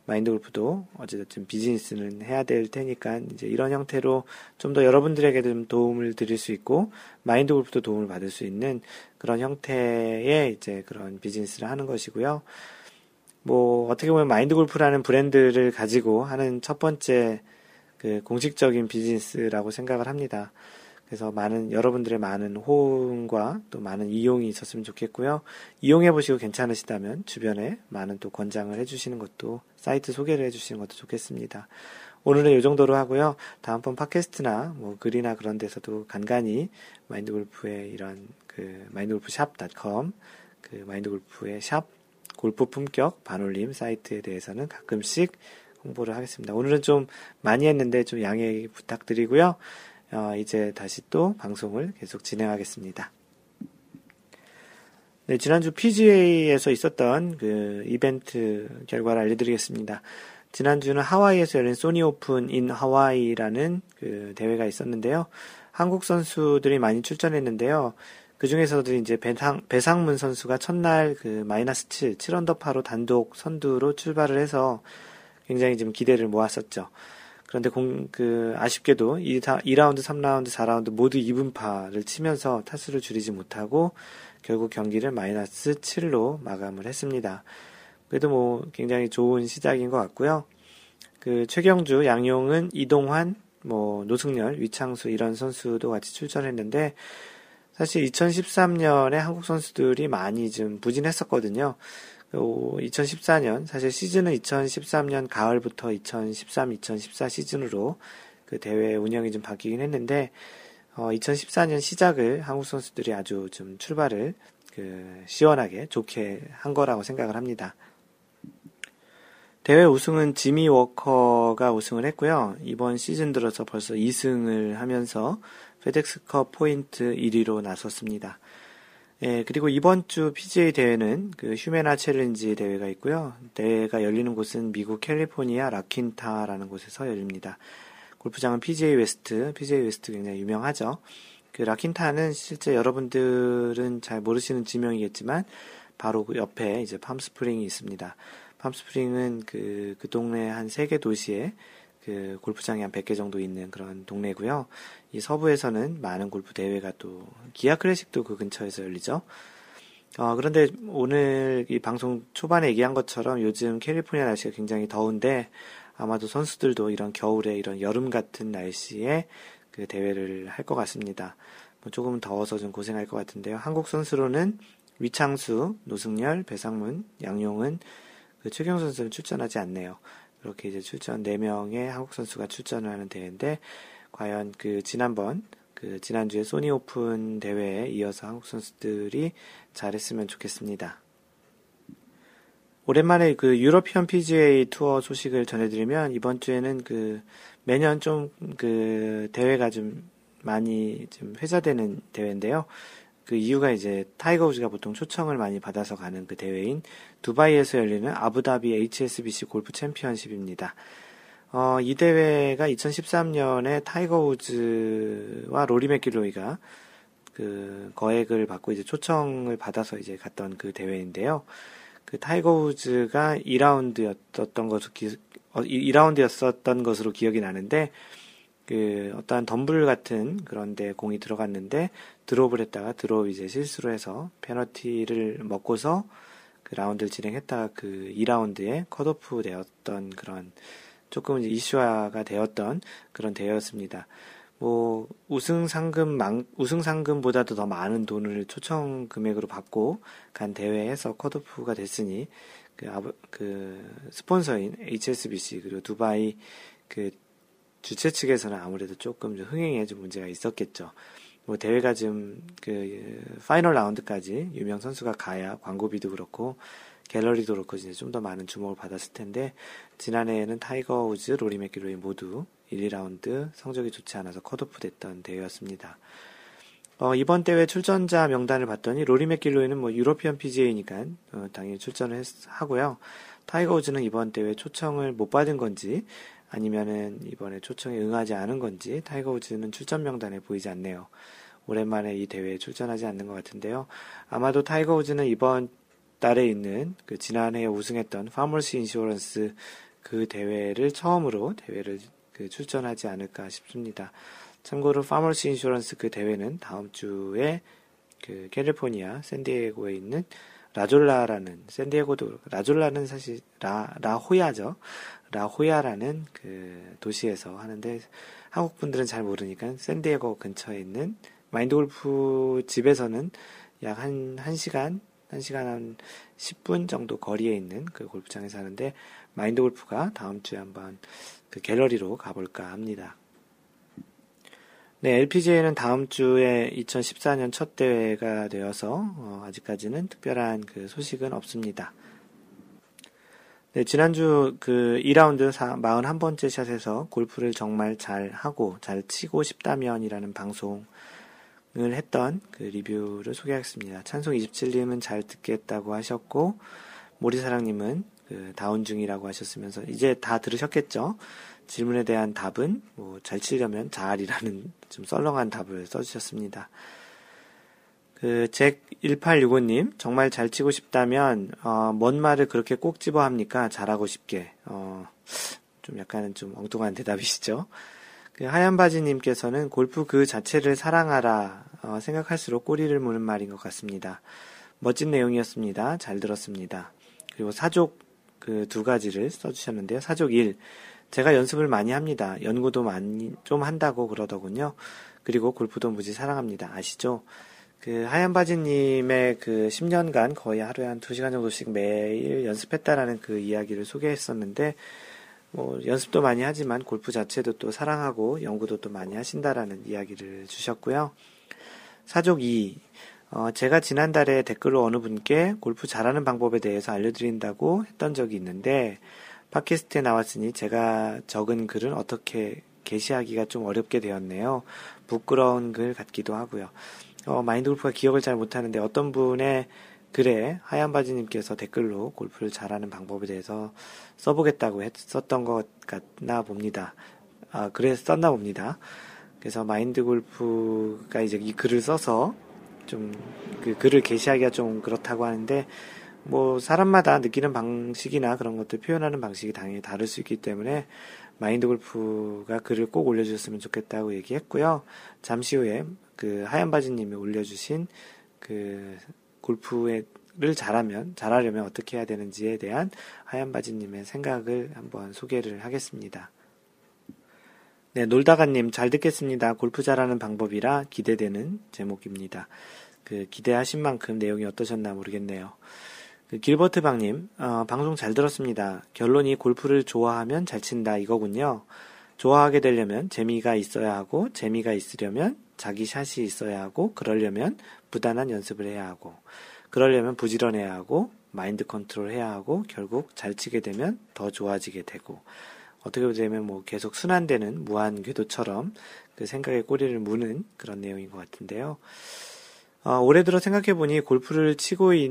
A: 마인드 골프도 어쨌든 비즈니스는 해야 될 테니까 이제 이런 형태로 좀 더 여러분들에게 좀 도움을 드릴 수 있고 마인드 골프도 도움을 받을 수 있는 그런 형태의 이제 그런 비즈니스를 하는 것이고요. 뭐 어떻게 보면 마인드 골프라는 브랜드를 가지고 하는 첫 번째 그 공식적인 비즈니스라고 생각을 합니다. 그래서 많은 여러분들의 많은 호응과 또 많은 이용이 있었으면 좋겠고요. 이용해 보시고 괜찮으시다면 주변에 많은 또 권장을 해주시는 것도 사이트 소개를 해주시는 것도 좋겠습니다. 오늘은 이 정도로 하고요. 다음번 팟캐스트나 뭐 글이나 그런 데서도 간간히 마인드 골프의 이런 그 마인드 골프 샵.com 그 마인드 골프의 샵 골프 품격 반올림 사이트에 대해서는 가끔씩 홍보를 하겠습니다. 오늘은 좀 많이 했는데 좀 양해 부탁드리고요. 어, 이제 다시 또 방송을 계속 진행하겠습니다. 네, 지난주 PGA에서 있었던 그 이벤트 결과를 알려드리겠습니다. 지난주는 하와이에서 열린 소니 오픈 인 하와이라는 그 대회가 있었는데요. 한국 선수들이 많이 출전했는데요. 그 중에서도 이제 배상, 배상문 선수가 첫날 그 마이너스 7, 7언더파로 단독 선두로 출발을 해서 굉장히 좀 기대를 모았었죠. 그런데 공, 그, 아쉽게도 2, 2라운드, 3라운드, 4라운드 모두 2분파를 치면서 타수를 줄이지 못하고 결국 경기를 마이너스 7로 마감을 했습니다. 그래도 뭐 굉장히 좋은 시작인 것 같고요. 그 최경주, 양용은, 이동환, 뭐 노승열, 위창수 이런 선수도 같이 출전했는데 사실 2013년에 한국 선수들이 많이 좀 부진했었거든요. 2014년 사실 시즌은 2013년 가을부터 2013, 2014 시즌으로 그 대회 운영이 좀 바뀌긴 했는데 어, 2014년 시작을 한국 선수들이 아주 좀 출발을 그 시원하게 좋게 한 거라고 생각을 합니다. 대회 우승은 지미 워커가 우승을 했고요. 이번 시즌 들어서 벌써 2승을 하면서 페덱스컵 포인트 1위로 나섰습니다. 예, 그리고 이번 주 PGA 대회는 그 휴마나 챌린지 대회가 있고요. 대회가 열리는 곳은 미국 캘리포니아 라킨타라는 곳에서 열립니다. 골프장은 PGA 웨스트, PGA 웨스트 굉장히 유명하죠. 그 라킨타는 실제 여러분들은 잘 모르시는 지명이겠지만 바로 그 옆에 이제 팜스프링이 있습니다. 팜스프링은 그, 그 동네 한 세 개 도시에 그 골프장이 한 100개 정도 있는 그런 동네고요. 이 서부에서는 많은 골프 대회가 또 기아 클래식도 그 근처에서 열리죠. 어, 그런데 오늘 이 방송 초반에 얘기한 것처럼 요즘 캘리포니아 날씨가 굉장히 더운데 아마도 선수들도 이런 겨울에 이런 여름 같은 날씨에 그 대회를 할 것 같습니다. 뭐 조금 더워서 좀 고생할 것 같은데요. 한국 선수로는 위창수, 노승열, 배상문, 양용은 그 최경 선수는 출전하지 않네요. 그렇게 이제 출전 4명의 한국 선수가 출전을 하는 대회인데 과연 그 지난번 그 지난주에 소니 오픈 대회에 이어서 한국 선수들이 잘했으면 좋겠습니다. 오랜만에 그 유러피언 PGA 투어 소식을 전해드리면 이번 주에는 그 매년 좀 그 대회가 좀 많이 좀 회자되는 대회인데요. 그 이유가 이제 타이거 우즈가 보통 초청을 많이 받아서 가는 그 대회인 두바이에서 열리는 아부다비 HSBC 골프 챔피언십입니다. 어, 이 대회가 2013년에 타이거 우즈와 로리 맥길로이가 그 거액을 받고 이제 초청을 받아서 이제 갔던 그 대회인데요. 그 타이거 우즈가 2라운드였던 것으로 기, 어, 2라운드였었던 것으로 기억이 나는데 그 어떠한 덤불 같은 그런데 공이 들어갔는데 드롭을 했다가 드롭 이제 실수로 해서 페너티를 먹고서 그 라운드를 진행했다가 그 2라운드에 컷오프 되었던 그런 조금 이슈화가 되었던 그런 대회였습니다. 뭐 우승 상금 우승 상금보다도 더 많은 돈을 초청 금액으로 받고 간 대회에서 컷오프가 됐으니 그, 그 스폰서인 HSBC 그리고 두바이 그 주최 측에서는 아무래도 조금 좀 흥행에 좀 문제가 있었겠죠. 뭐 대회가 좀그 파이널 라운드까지 유명 선수가 가야 광고비도 그렇고 갤러리도 그렇고 이제 좀 더 많은 주목을 받았을 텐데 지난해에는 타이거 우즈, 로리 맥기로이 모두 1, 2라운드 성적이 좋지 않아서 컷오프 됐던 대회였습니다. 어, 이번 대회 출전자 명단을 봤더니 로리 맥길로이는 뭐 유로피언 PGA니까 어, 당연히 출전을 했, 하고요. 타이거 우즈는 이번 대회 초청을 못 받은 건지 아니면은 이번에 초청에 응하지 않은 건지 타이거 우즈는 출전 명단에 보이지 않네요. 오랜만에 이 대회에 출전하지 않는 것 같은데요. 아마도 타이거 우즈는 이번 달에 있는 그 지난해 우승했던 파머스 인슈어런스 그 대회를 처음으로 대회를 그 출전하지 않을까 싶습니다. 참고로 파머스 인슈어런스 그 대회는 다음 주에 그 캘리포니아 샌디에고에 있는 라졸라라는 샌디에고도 라졸라는 사실 라 라호야죠. 라호야라는 그 도시에서 하는데 한국 분들은 잘 모르니까 샌디에고 근처에 있는 마인드 골프 집에서는 약한 1시간 1시간 한 10분 정도 거리에 있는 그 골프장에서 하는데 마인드 골프가 다음 주에 한번 그 갤러리로 가볼까 합니다. 네, LPGA는 다음 주에 2014년 첫 대회가 되어서 어, 아직까지는 특별한 그 소식은 없습니다. 네, 지난주 그 2라운드 41번째 샷에서 골프를 정말 잘 하고 잘 치고 싶다면이라는 방송을 했던 그 리뷰를 소개하겠습니다. 찬송 27님은 잘 듣겠다고 하셨고, 모리사랑님은 그 다운 중이라고 하셨으면서 이제 다 들으셨겠죠? 질문에 대한 답은 뭐 잘 치려면 잘이라는 좀 썰렁한 답을 써주셨습니다. 그, 잭 1865님, 정말 잘 치고 싶다면, 어, 뭔 말을 그렇게 꼭 집어 합니까? 잘하고 싶게. 어, 좀 약간은 좀 엉뚱한 대답이시죠? 그 하얀 바지님께서는 골프 그 자체를 사랑하라, 어, 생각할수록 꼬리를 무는 말인 것 같습니다. 멋진 내용이었습니다. 잘 들었습니다. 그리고 사족 그 두 가지를 써주셨는데요. 사족 1. 제가 연습을 많이 합니다. 연구도 많이 좀 한다고 그러더군요. 그리고 골프도 무지 사랑합니다. 아시죠? 그 하얀 바지님의 그 10년간 거의 하루에 한 2시간 정도씩 매일 연습했다라는 그 이야기를 소개했었는데, 뭐, 연습도 많이 하지만 골프 자체도 또 사랑하고 연구도 또 많이 하신다라는 이야기를 주셨고요. 사족 2. 어, 제가 지난달에 댓글로 어느 분께 골프 잘하는 방법에 대해서 알려드린다고 했던 적이 있는데, 팟캐스트에 나왔으니 제가 적은 글은 어떻게 게시하기가 좀 어렵게 되었네요. 부끄러운 글 같기도 하고요. 어, 마인드 골프가 기억을 잘 못하는데 어떤 분의 글에 하얀 바지님께서 댓글로 골프를 잘하는 방법에 대해서 써보겠다고 했었던 것 같나 봅니다. 아, 그래 썼나 봅니다. 그래서 마인드 골프가 이제 이 글을 써서 좀 그 글을 게시하기가 좀 그렇다고 하는데 뭐 사람마다 느끼는 방식이나 그런 것들 표현하는 방식이 당연히 다를 수 있기 때문에 마인드 골프가 글을 꼭 올려주셨으면 좋겠다고 얘기했고요. 잠시 후에 그 하얀 바지님이 올려주신 그 골프를 잘하면 잘하려면 어떻게 해야 되는지에 대한 하얀 바지님의 생각을 한번 소개를 하겠습니다. 네, 놀다가님 잘 듣겠습니다. 골프 잘하는 방법이라 기대되는 제목입니다. 그 기대하신 만큼 내용이 어떠셨나 모르겠네요. 그 길버트 방님, 어, 방송 잘 들었습니다. 결론이 골프를 좋아하면 잘 친다 이거군요. 좋아하게 되려면 재미가 있어야 하고, 재미가 있으려면 자기 샷이 있어야 하고, 그러려면 부단한 연습을 해야 하고, 그러려면 부지런해야 하고, 마인드 컨트롤 해야 하고, 결국 잘 치게 되면 더 좋아지게 되고, 어떻게 보자면 뭐 계속 순환되는 무한 궤도처럼 그 생각의 꼬리를 무는 그런 내용인 것 같은데요. 어, 올해 들어 생각해보니 골프를 치고, 있,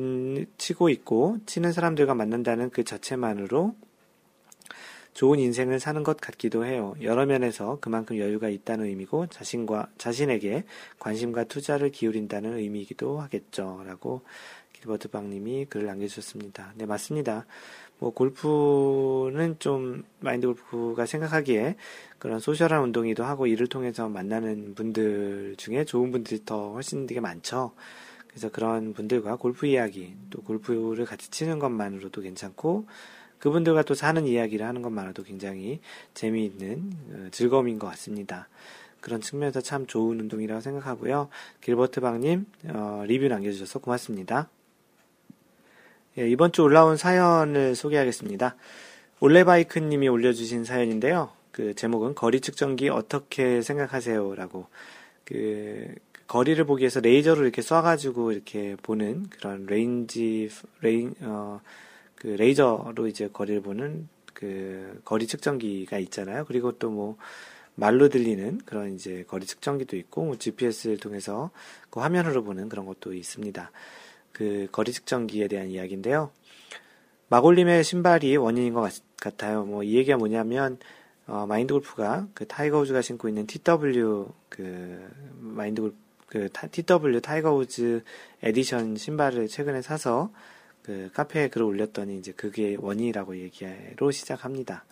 A: 치고 있고, 치는 사람들과 만난다는 그 자체만으로 좋은 인생을 사는 것 같기도 해요. 여러 면에서 그만큼 여유가 있다는 의미고, 자신과, 자신에게 관심과 투자를 기울인다는 의미이기도 하겠죠. 라고 길버트 박님이 글을 남겨주셨습니다. 네, 맞습니다. 뭐 골프는 좀 마인드 골프가 생각하기에 그런 소셜한 운동이기도 하고 이를 통해서 만나는 분들 중에 좋은 분들이 더 훨씬 되게 많죠. 그래서 그런 분들과 골프 이야기 또 골프를 같이 치는 것만으로도 괜찮고 그분들과 또 사는 이야기를 하는 것만으로도 굉장히 재미있는 어, 즐거움인 것 같습니다. 그런 측면에서 참 좋은 운동이라고 생각하고요. 길버트 박님 어, 리뷰 남겨주셔서 고맙습니다. 예, 이번 주 올라온 사연을 소개하겠습니다. 올레바이크 님이 올려주신 사연인데요. 그 제목은 거리 측정기 어떻게 생각하세요? 라고 그 거리를 보기 위해서 레이저로 이렇게 쏴가지고 이렇게 보는 그런 range, 레인, 어, 그 레이저로 이제 거리를 보는 그 거리 측정기가 있잖아요. 그리고 또 뭐 말로 들리는 그런 이제 거리 측정기도 있고 뭐 GPS를 통해서 그 화면으로 보는 그런 것도 있습니다. 그 거리 측정기에 대한 이야기인데요. 마골님의 신발이 원인인 것 같, 아요 뭐 이 얘기가 뭐냐면 어, 마인드 골프가 그 타이거 우즈가 신고 있는 TW 그 마인드 골프 그 TW 타이거 우즈 에디션 신발을 최근에 사서 그 카페에 글을 올렸더니 이제 그게 원인이라고 얘기로 시작합니다.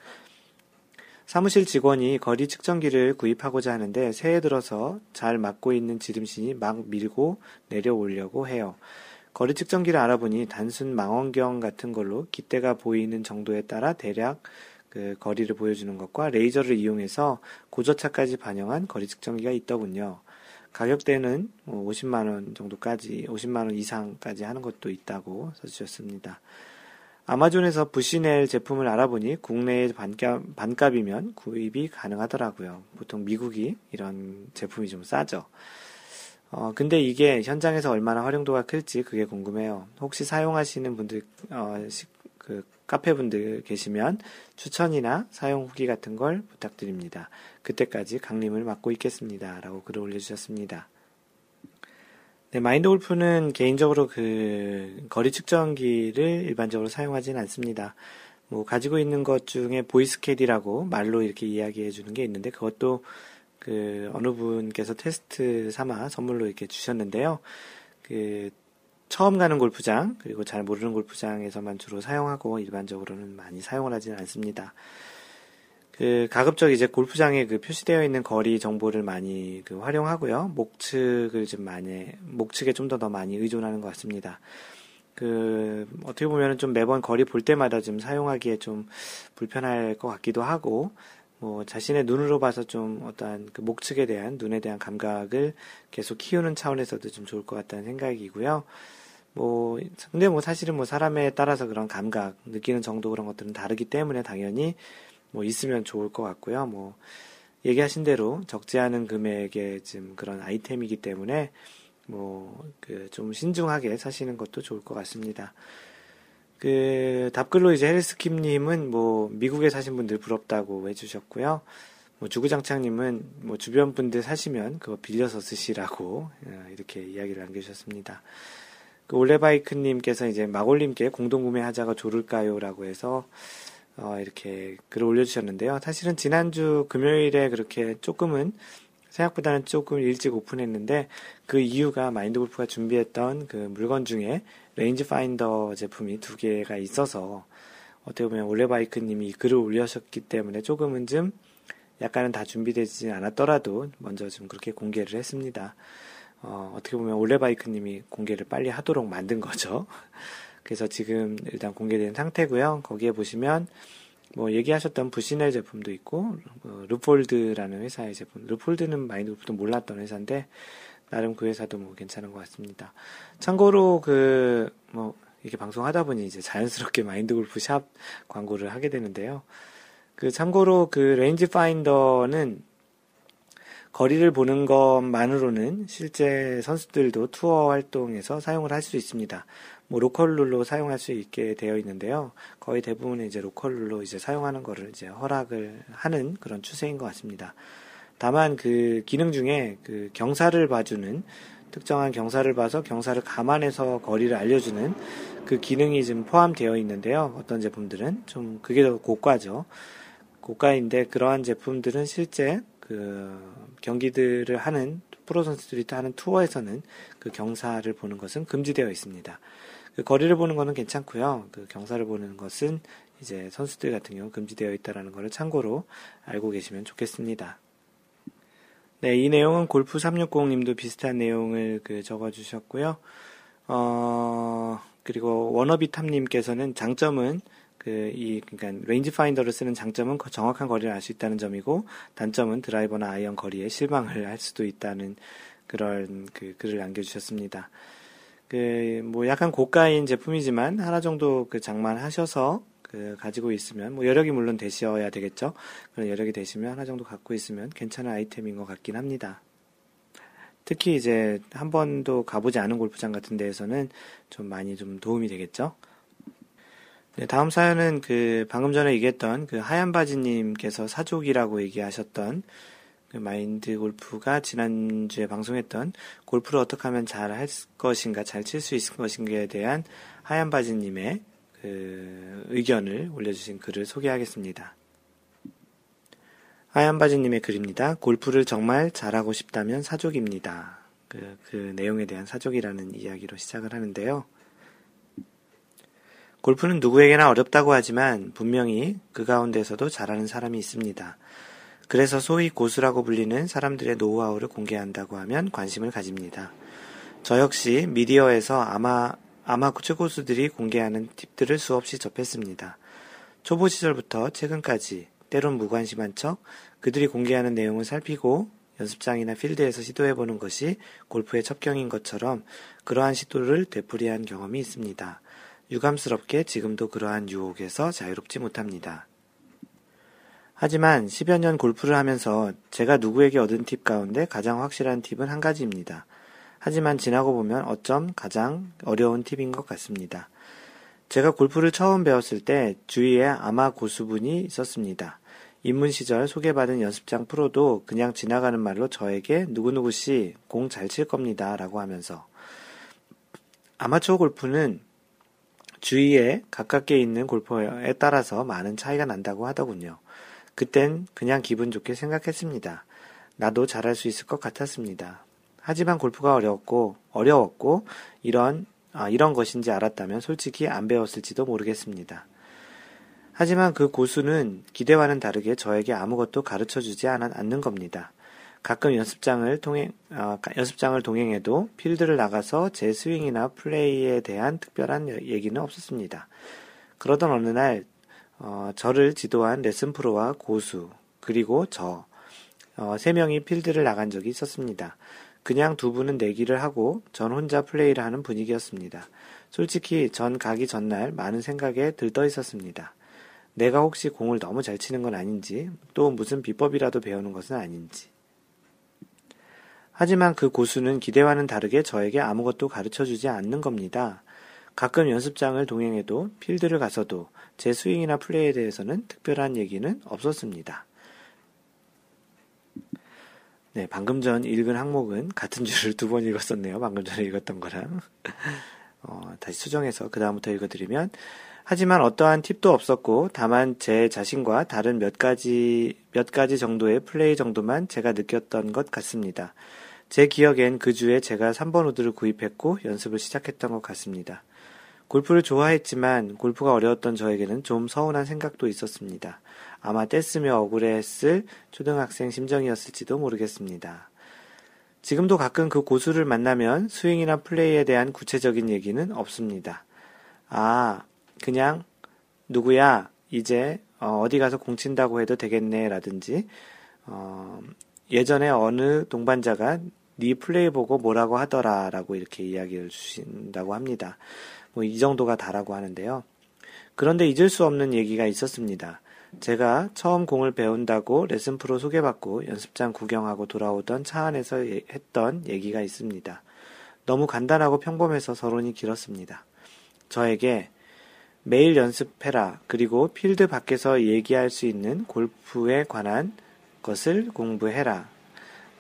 A: 사무실 직원이 거리 측정기를 구입하고자 하는데 새해 들어서 잘 막고 있는 지름신이 막 밀고 내려오려고 해요. 거리 측정기를 알아보니 단순 망원경 같은 걸로 깃대가 보이는 정도에 따라 대략 그 거리를 보여주는 것과 레이저를 이용해서 고저차까지 반영한 거리 측정기가 있더군요. 가격대는 50만 뭐원 정도까지, 50만 원 이상까지 하는 것도 있다고 써주셨습니다. 아마존에서 부시넬 제품을 알아보니 국내에 반값, 반값이면 구입이 가능하더라고요. 보통 미국이 이런 제품이 좀 싸죠. 어, 근데 이게 현장에서 얼마나 활용도가 클지 그게 궁금해요. 혹시 사용하시는 분들, 어, 시, 그, 카페 분들 계시면 추천이나 사용 후기 같은 걸 부탁드립니다. 그때까지 강림을 맡고 있겠습니다. 라고 글을 올려주셨습니다. 네, 마인드 골프는 개인적으로 그 거리 측정기를 일반적으로 사용하지는 않습니다. 뭐 가지고 있는 것 중에 보이스캐디라고 말로 이렇게 이야기해 주는 게 있는데 그것도 그 어느 분께서 테스트 삼아 선물로 이렇게 주셨는데요. 그 처음 가는 골프장 그리고 잘 모르는 골프장에서만 주로 사용하고 일반적으로는 많이 사용을 하지는 않습니다. 그 가급적 이제 골프장에 그 표시되어 있는 거리 정보를 많이 그 활용하고요. 목측을 좀 많이 목측에 좀 더 더 많이 의존하는 것 같습니다. 그 어떻게 보면은 좀 매번 거리 볼 때마다 좀 사용하기에 좀 불편할 것 같기도 하고 뭐 자신의 눈으로 봐서 좀 어떠한 그 목측에 대한 눈에 대한 감각을 계속 키우는 차원에서도 좀 좋을 것 같다는 생각이고요. 뭐 근데 뭐 사실은 뭐 사람에 따라서 그런 감각 느끼는 정도 그런 것들은 다르기 때문에 당연히 뭐 있으면 좋을 것 같고요. 뭐 얘기하신 대로 적지 않은 금액의 지금 그런 아이템이기 때문에 뭐 그 좀 신중하게 사시는 것도 좋을 것 같습니다. 그 답글로 이제 헬스킴님은 뭐 미국에 사신 분들 부럽다고 해주셨고요. 뭐 주구장창님은 뭐 주변 분들 사시면 그거 빌려서 쓰시라고 어, 이렇게 이야기를 남겨주셨습니다. 그 올레바이크님께서 이제 마골님께 공동구매하자가 좋을까요?라고 해서 어, 이렇게 글을 올려주셨는데요. 사실은 지난주 금요일에 그렇게 조금은 생각보다는 조금 일찍 오픈했는데 그 이유가 마인드 골프가 준비했던 그 물건 중에 range finder 제품이 두 개가 있어서 어떻게 보면 올레바이크님이 글을 올려주셨기 때문에 조금은 좀 약간은 다 준비되지 않았더라도 먼저 좀 그렇게 공개를 했습니다. 어, 어떻게 보면 올레바이크님이 공개를 빨리 하도록 만든 거죠. 그래서 지금 일단 공개된 상태고요. 거기에 보시면 뭐 얘기하셨던 부시넬 제품도 있고 어, 루폴드라는 회사의 제품. 루폴드는 마인드 골프도 몰랐던 회사인데 나름 그 회사도 뭐 괜찮은 것 같습니다. 참고로 그, 뭐, 이렇게 방송하다 보니 이제 자연스럽게 마인드 골프 샵 광고를 하게 되는데요. 그 참고로 그 range finder는 거리를 보는 것만으로는 실제 선수들도 투어 활동에서 사용을 할 수 있습니다. 뭐 로컬 룰로 사용할 수 있게 되어 있는데요. 거의 대부분은 이제 로컬 룰로 이제 사용하는 거를 이제 허락을 하는 그런 추세인 것 같습니다. 다만 그 기능 중에 그 경사를 봐주는 특정한 경사를 봐서 경사를 감안해서 거리를 알려주는 그 기능이 좀 포함되어 있는데요. 어떤 제품들은 좀 그게 더 고가죠. 고가인데 그러한 제품들은 실제 그 경기들을 하는 프로 선수들이 하는 투어에서는 그 경사를 보는 것은 금지되어 있습니다. 그 거리를 보는 것은 괜찮고요. 그 경사를 보는 것은 이제 선수들 같은 경우 금지되어 있다라는 것을 참고로 알고 계시면 좋겠습니다. 네, 이 내용은 골프 360님도 비슷한 내용을 그 적어 주셨고요. 어, 그리고 워너비 탑님께서는 장점은 그, 이, 그니까, range finder를 쓰는 장점은 정확한 거리를 알 수 있다는 점이고, 단점은 드라이버나 아이언 거리에 실망을 할 수도 있다는 그런 그 글을 남겨주셨습니다. 그, 뭐 약간 고가인 제품이지만, 하나 정도 그 장만하셔서, 그, 가지고 있으면, 뭐 여력이 물론 되셔야 되겠죠? 그런 여력이 되시면 하나 정도 갖고 있으면 괜찮은 아이템인 것 같긴 합니다. 특히 이제 한 번도 가보지 않은 골프장 같은 데에서는 좀 많이 좀 도움이 되겠죠? 네, 다음 사연은 그 방금 전에 얘기했던 그 하얀 바지님께서 사족이라고 얘기하셨던 그 마인드 골프가 지난주에 방송했던 골프를 어떻게 하면 잘 할 것인가, 잘 칠 수 있을 것인가에 대한 하얀 바지님의 그 의견을 올려주신 글을 소개하겠습니다. 하얀 바지님의 글입니다. 골프를 정말 잘하고 싶다면 사족입니다. 그, 그 내용에 대한 사족이라는 이야기로 시작을 하는데요. 골프는 누구에게나 어렵다고 하지만 분명히 그 가운데서도 잘하는 사람이 있습니다. 그래서 소위 고수라고 불리는 사람들의 노하우를 공개한다고 하면 관심을 가집니다. 저 역시 미디어에서 아마 아마 최고수들이 공개하는 팁들을 수없이 접했습니다. 초보 시절부터 최근까지 때론 무관심한 척 그들이 공개하는 내용을 살피고 연습장이나 필드에서 시도해보는 것이 골프의 첩경인 것처럼 그러한 시도를 되풀이한 경험이 있습니다. 유감스럽게 지금도 그러한 유혹에서 자유롭지 못합니다. 하지만 10여 년 골프를 하면서 제가 누구에게 얻은 팁 가운데 가장 확실한 팁은 한 가지입니다. 하지만 지나고 보면 어쩜 가장 어려운 팁인 것 같습니다. 제가 골프를 처음 배웠을 때 주위에 아마 고수분이 있었습니다. 입문 시절 소개받은 연습장 프로도 그냥 지나가는 말로 저에게 누구누구씨 공 잘 칠 겁니다. 라고 하면서 아마추어 골프는 주위에 가깝게 있는 골퍼에 따라서 많은 차이가 난다고 하더군요. 그땐 그냥 기분 좋게 생각했습니다. 나도 잘할 수 있을 것 같았습니다. 하지만 골프가 어려웠고, 어려웠고, 이런, 아, 이런 것인지 알았다면 솔직히 안 배웠을지도 모르겠습니다. 하지만 그 고수는 기대와는 다르게 저에게 아무것도 가르쳐 주지 않는 겁니다. 가끔 연습장을 통행, 어, 연습장을 동행해도 필드를 나가서 제 스윙이나 플레이에 대한 특별한 얘기는 없었습니다. 그러던 어느 날, 어, 저를 지도한 레슨 프로와 고수, 그리고 저, 어, 세 명이 필드를 나간 적이 있었습니다. 그냥 두 분은 내기를 하고 전 혼자 플레이를 하는 분위기였습니다. 솔직히 전 가기 전날 많은 생각에 들떠 있었습니다. 내가 혹시 공을 너무 잘 치는 건 아닌지, 또 무슨 비법이라도 배우는 것은 아닌지. 하지만 그 고수는 기대와는 다르게 저에게 아무것도 가르쳐 주지 않는 겁니다. 가끔 연습장을 동행해도 필드를 가서도 제 스윙이나 플레이에 대해서는 특별한 얘기는 없었습니다. 네, 방금 전 읽은 항목은 같은 줄을 두 번 읽었었네요. 방금 전에 읽었던 거랑. 어, 다시 수정해서 그 다음부터 읽어드리면 하지만 어떠한 팁도 없었고 다만 제 자신과 다른 몇 가지 몇 가지 정도의 플레이 정도만 제가 느꼈던 것 같습니다. 제 기억엔 그 주에 제가 3번 우드를 구입했고 연습을 시작했던 것 같습니다. 골프를 좋아했지만 골프가 어려웠던 저에게는 좀 서운한 생각도 있었습니다. 아마 뗐으며 억울해했을 초등학생 심정이었을지도 모르겠습니다. 지금도 가끔 그 고수를 만나면 스윙이나 플레이에 대한 구체적인 얘기는 없습니다. 아, 그냥 누구야 이제 어, 디 가서 공 친다고 해도 되겠네 라든지 어, 예전에 어느 동반자가 네 플레이 보고 뭐라고 하더라라고 이렇게 이야기를 주신다고 합니다. 뭐 이 정도가 다라고 하는데요. 그런데 잊을 수 없는 얘기가 있었습니다. 제가 처음 공을 배운다고 레슨 프로 소개받고 연습장 구경하고 돌아오던 차 안에서 예, 했던 얘기가 있습니다. 너무 간단하고 평범해서 서론이 길었습니다. 저에게 매일 연습해라. 그리고 필드 밖에서 얘기할 수 있는 골프에 관한 것을 공부해라.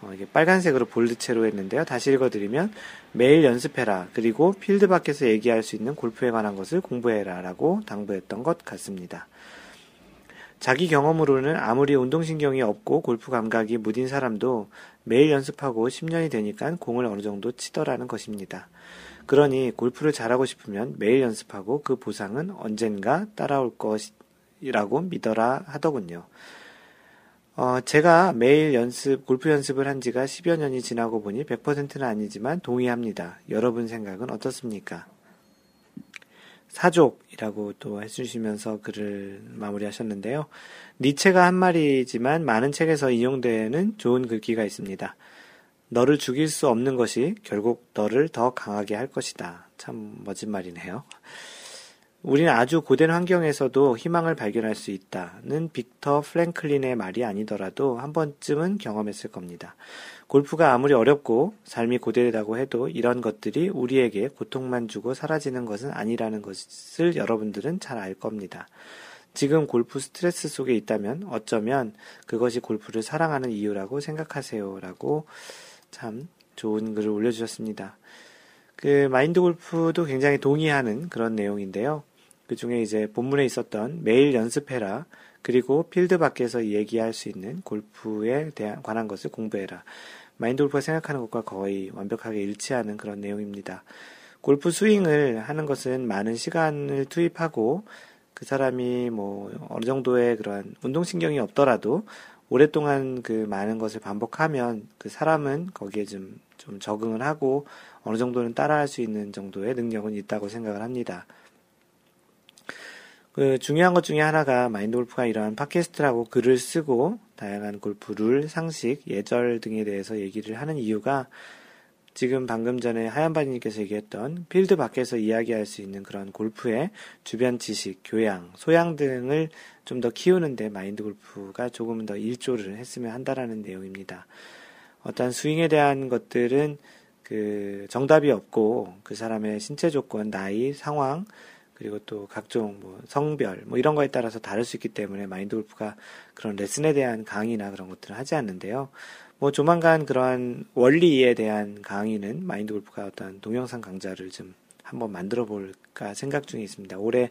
A: 어, 이게 빨간색으로 볼드체로 했는데요. 다시 읽어드리면 매일 연습해라. 그리고 필드 밖에서 얘기할 수 있는 골프에 관한 것을 공부해라라고 당부했던 것 같습니다. 자기 경험으로는 아무리 운동신경이 없고 골프 감각이 무딘 사람도 매일 연습하고 10년이 되니까 공을 어느 정도 치더라는 것입니다. 그러니 골프를 잘하고 싶으면 매일 연습하고 그 보상은 언젠가 따라올 것이라고 믿어라 하더군요. 어, 제가 매일 연습, 골프 연습을 한 지가 10여 년이 지나고 보니 100%는 아니지만 동의합니다. 여러분 생각은 어떻습니까? 사족이라고 또 해주시면서 글을 마무리하셨는데요. 니체가 한 말이지만 많은 책에서 인용되는 좋은 글귀가 있습니다. 너를 죽일 수 없는 것이 결국 너를 더 강하게 할 것이다. 참 멋진 말이네요. 우리는 아주 고된 환경에서도 희망을 발견할 수 있다는 빅터 플랭클린의 말이 아니더라도 한 번쯤은 경험했을 겁니다. 골프가 아무리 어렵고 삶이 고되다고 해도 이런 것들이 우리에게 고통만 주고 사라지는 것은 아니라는 것을 여러분들은 잘 알 겁니다. 지금 골프 스트레스 속에 있다면 어쩌면 그것이 골프를 사랑하는 이유라고 생각하세요. 라고 참 좋은 글을 올려주셨습니다. 그 마인드 골프도 굉장히 동의하는 그런 내용인데요. 그 중에 이제 본문에 있었던 매일 연습해라. 그리고 필드 밖에서 얘기할 수 있는 골프에 대한 관한 것을 공부해라. 마인드 골프가 생각하는 것과 거의 완벽하게 일치하는 그런 내용입니다. 골프 스윙을 하는 것은 많은 시간을 투입하고 그 사람이 뭐 어느 정도의 그러한 운동신경이 없더라도 오랫동안 그 많은 것을 반복하면 그 사람은 거기에 좀, 좀 적응을 하고 어느 정도는 따라할 수 있는 정도의 능력은 있다고 생각을 합니다. 그 중요한 것 중에 하나가 마인드 골프가 이러한 팟캐스트라고 글을 쓰고 다양한 골프 룰, 상식, 예절 등에 대해서 얘기를 하는 이유가 지금 방금 전에 하얀바니님께서 얘기했던 필드 밖에서 이야기할 수 있는 그런 골프의 주변 지식, 교양, 소양 등을 좀 더 키우는데 마인드 골프가 조금 더 일조를 했으면 한다라는 내용입니다. 어떤 스윙에 대한 것들은 그 정답이 없고 그 사람의 신체 조건, 나이, 상황, 그리고 또 각종 뭐 성별 뭐 이런 거에 따라서 다를 수 있기 때문에 마인드 골프가 그런 레슨에 대한 강의나 그런 것들을 하지 않는데요. 뭐 조만간 그러한 원리에 대한 강의는 마인드 골프가 어떤 동영상 강좌를 좀 한번 만들어 볼까 생각 중에 있습니다. 올해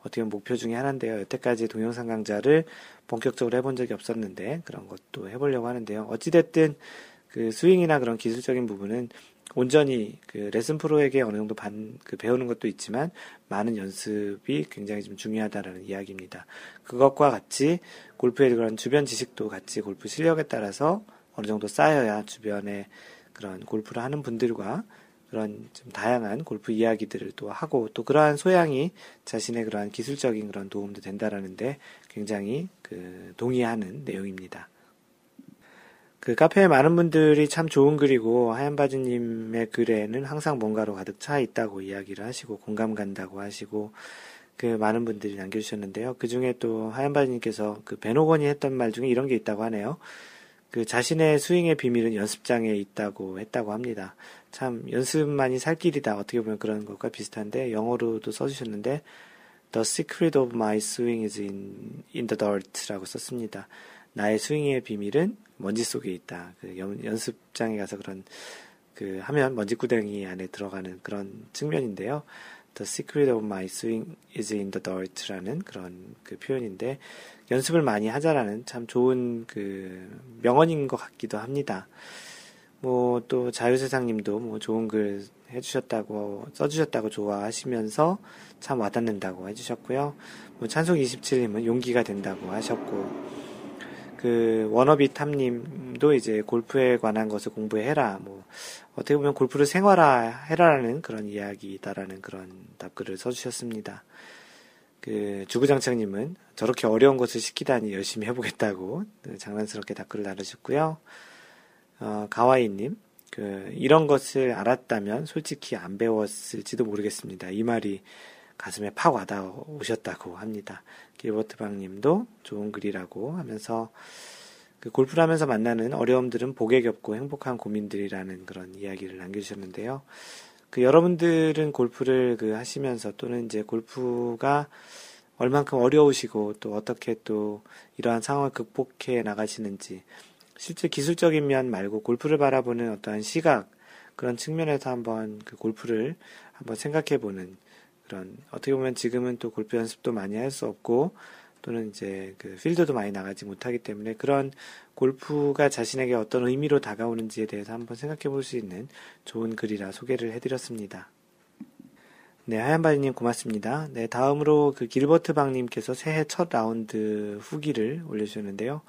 A: 어떻게 보면 목표 중에 하나인데요. 여태까지 동영상 강좌를 본격적으로 해본 적이 없었는데 그런 것도 해보려고 하는데요. 어찌됐든 그 스윙이나 그런 기술적인 부분은 온전히 그 레슨 프로에게 어느 정도 반, 그 배우는 것도 있지만 많은 연습이 굉장히 좀 중요하다라는 이야기입니다. 그것과 같이 골프의 그런 주변 지식도 같이 골프 실력에 따라서 어느 정도 쌓여야 주변에 그런 골프를 하는 분들과 그런 좀 다양한 골프 이야기들을 또 하고 또 그러한 소양이 자신의 그러한 기술적인 그런 도움도 된다라는데 굉장히 그 동의하는 내용입니다. 그 카페에 많은 분들이 참 좋은 글이고 하얀 바지님의 글에는 항상 뭔가로 가득 차 있다고 이야기를 하시고 공감 간다고 하시고 그 많은 분들이 남겨주셨는데요. 그 중에 또 하얀 바지님께서 그 베노건이 했던 말 중에 이런 게 있다고 하네요. 그 자신의 스윙의 비밀은 연습장에 있다고 했다고 합니다. 참 연습만이 살 길이다 어떻게 보면 그런 것과 비슷한데 영어로도 써주셨는데 The secret of my swing is in, in the dirt라고 썼습니다. 나의 스윙의 비밀은 먼지 속에 있다. 그 연, 습장에 가서 그런 그 하면 먼지 구덩이 안에 들어가는 그런 측면인데요. The secret of my swing is in the dirt라는 그런 그 표현인데 연습을 많이 하자라는 참 좋은 그 명언인 것 같기도 합니다. 뭐 또 자유세상님도 뭐 좋은 글 해주셨다고 써주셨다고 좋아하시면서 참 와닿는다고 해주셨고요. 뭐 찬송 27님은 용기가 된다고 하셨고 그 워너비 탐님도 이제 골프에 관한 것을 공부해라. 뭐 어떻게 보면 골프를 생활화해라라는 그런 이야기다라는 그런 답글을 써주셨습니다. 그 주구장창님은 저렇게 어려운 것을 시키다니 열심히 해보겠다고 장난스럽게 답글을 달으셨고요. 어, 가와이님, 그 이런 것을 알았다면 솔직히 안 배웠을지도 모르겠습니다. 이 말이 가슴에 팍 와닿아 오셨다고 합니다. 길버트방 님도 좋은 글이라고 하면서 그 골프를 하면서 만나는 어려움들은 복에 겹고 행복한 고민들이라는 그런 이야기를 남겨주셨는데요. 그 여러분들은 골프를 그 하시면서 또는 이제 골프가 얼만큼 어려우시고 또 어떻게 또 이러한 상황을 극복해 나가시는지 실제 기술적인 면 말고 골프를 바라보는 어떠한 시각 그런 측면에서 한번 그 골프를 한번 생각해 보는 그런 어떻게 보면 지금은 또 골프 연습도 많이 할 수 없고 또는 이제 그 필드도 많이 나가지 못하기 때문에 그런 골프가 자신에게 어떤 의미로 다가오는지에 대해서 한번 생각해 볼 수 있는 좋은 글이라 소개를 해드렸습니다. 네, 하얀바지님 고맙습니다. 네, 다음으로 그 길버트 방님께서 새해 첫 라운드 후기를 올려주셨는데요.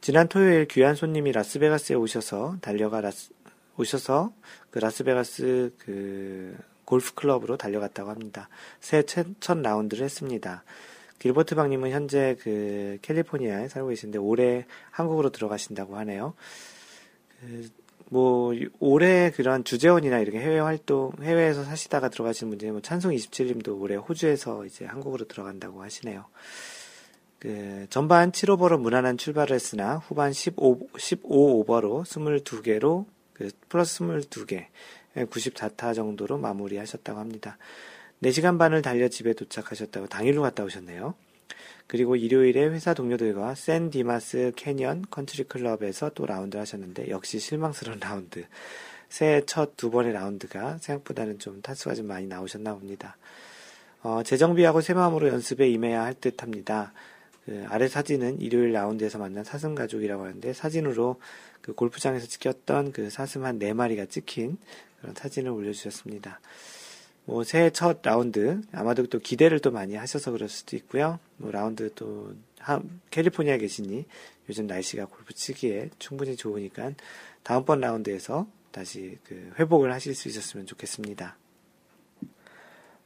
A: 지난 토요일 귀한 손님이 라스베가스에 오셔서 달려가 라스, 오셔서 그 라스베가스 그 골프 클럽으로 달려갔다고 합니다. 새해 첫 라운드를 했습니다. 길버트 박님은 현재 그 캘리포니아에 살고 계신데 올해 한국으로 들어가신다고 하네요. 그, 뭐 올해 그런 주재원이나 이렇게 해외 활동 해외에서 사시다가 들어가신 분들이 뭐 찬송 27님도 올해 호주에서 이제 한국으로 들어간다고 하시네요. 그 전반 7오버로 무난한 출발을 했으나 후반 15 15오버로 22개로 그 플러스 22개 94타 정도로 마무리하셨다고 합니다. 4시간 반을 달려 집에 도착하셨다고 당일로 갔다 오셨네요. 그리고 일요일에 회사 동료들과 샌 디마스 캐년 컨트리 클럽에서 또 라운드를 하셨는데 역시 실망스러운 라운드. 새해 첫 두 번의 라운드가 생각보다는 좀 타수가 좀 많이 나오셨나 봅니다. 어, 재정비하고 새 마음으로 연습에 임해야 할 듯 합니다. 그 아래 사진은 일요일 라운드에서 만난 사슴 가족이라고 하는데 사진으로 그 골프장에서 찍혔던 그 사슴 한 네 마리가 찍힌 그런 사진을 올려주셨습니다. 뭐 새해 첫 라운드 아마도 또 기대를 또 많이 하셔서 그럴 수도 있고요. 뭐 라운드 또 하, 캘리포니아 계시니 요즘 날씨가 골프 치기에 충분히 좋으니까 다음번 라운드에서 다시 그 회복을 하실 수 있었으면 좋겠습니다.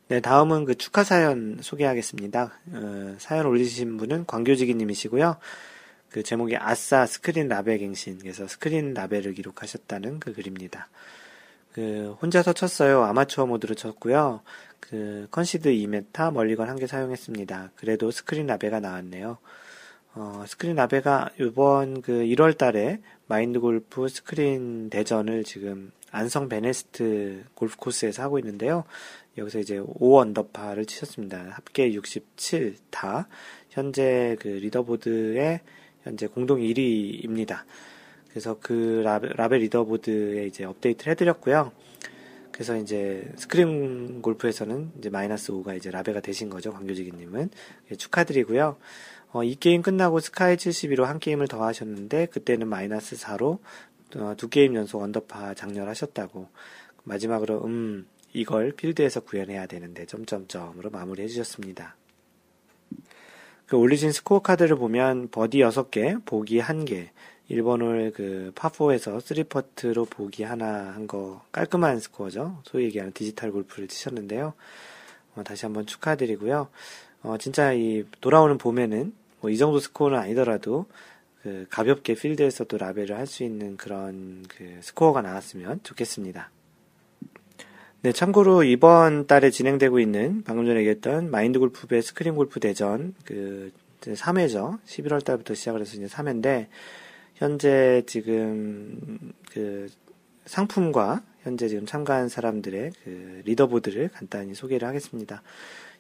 A: 네, 다음은 그 축하 사연 소개하겠습니다. 어, 사연 올리신 분은 광교지기 님이시고요. 그 제목이 아싸 스크린 라베 갱신, 그래서 스크린 라베를 기록하셨다는 그 글입니다. 그 혼자서 쳤어요. 아마추어 모드로 쳤고요. 그 컨시드 2m 멀리건 한 개 사용했습니다. 그래도 스크린 라베가 나왔네요. 어, 스크린 라베가 이번 그 1월 달에 마인드 골프 스크린 대전을 지금 안성 베네스트 골프 코스에서 하고 있는데요. 여기서 이제 5 언더파를 치셨습니다. 합계 67타. 현재 그 leaderboard의 현재 공동 1위입니다. 그래서 그 라베, leaderboard에 이제 업데이트를 해드렸고요. 그래서 이제 스크린 골프에서는 이제 마이너스 5가 이제 라베가 되신 거죠. 광교지기님은. 예, 축하드리고요. 어, 이 게임 끝나고 스카이 72로 한 게임을 더 하셨는데, 그때는 마이너스 4로 어, 두 게임 연속 언더파 작렬하셨다고. 마지막으로, 음, 이걸 필드에서 구현해야 되는데, 점점점으로 마무리 해 주셨습니다. 그 올리신 스코어 카드를 보면, 버디 6개, 보기 1개, 1번 홀 그 파4에서 3퍼트로 보기 하나 한 거 깔끔한 스코어죠. 소위 얘기하는 디지털 골프를 치셨는데요. 어, 다시 한번 축하드리고요. 어, 진짜 이 돌아오는 봄에는 뭐 이 정도 스코어는 아니더라도 그 가볍게 필드에서도 라베를 할 수 있는 그런 그 스코어가 나왔으면 좋겠습니다. 네, 참고로 이번 달에 진행되고 있는 방금 전에 얘기했던 마인드 골프배 스크린 골프 대전 그 3회죠. 11월 달부터 시작을 해서 이제 3회인데 현재 지금 그 상품과 현재 지금 참가한 사람들의 그 leaderboard를 간단히 소개를 하겠습니다.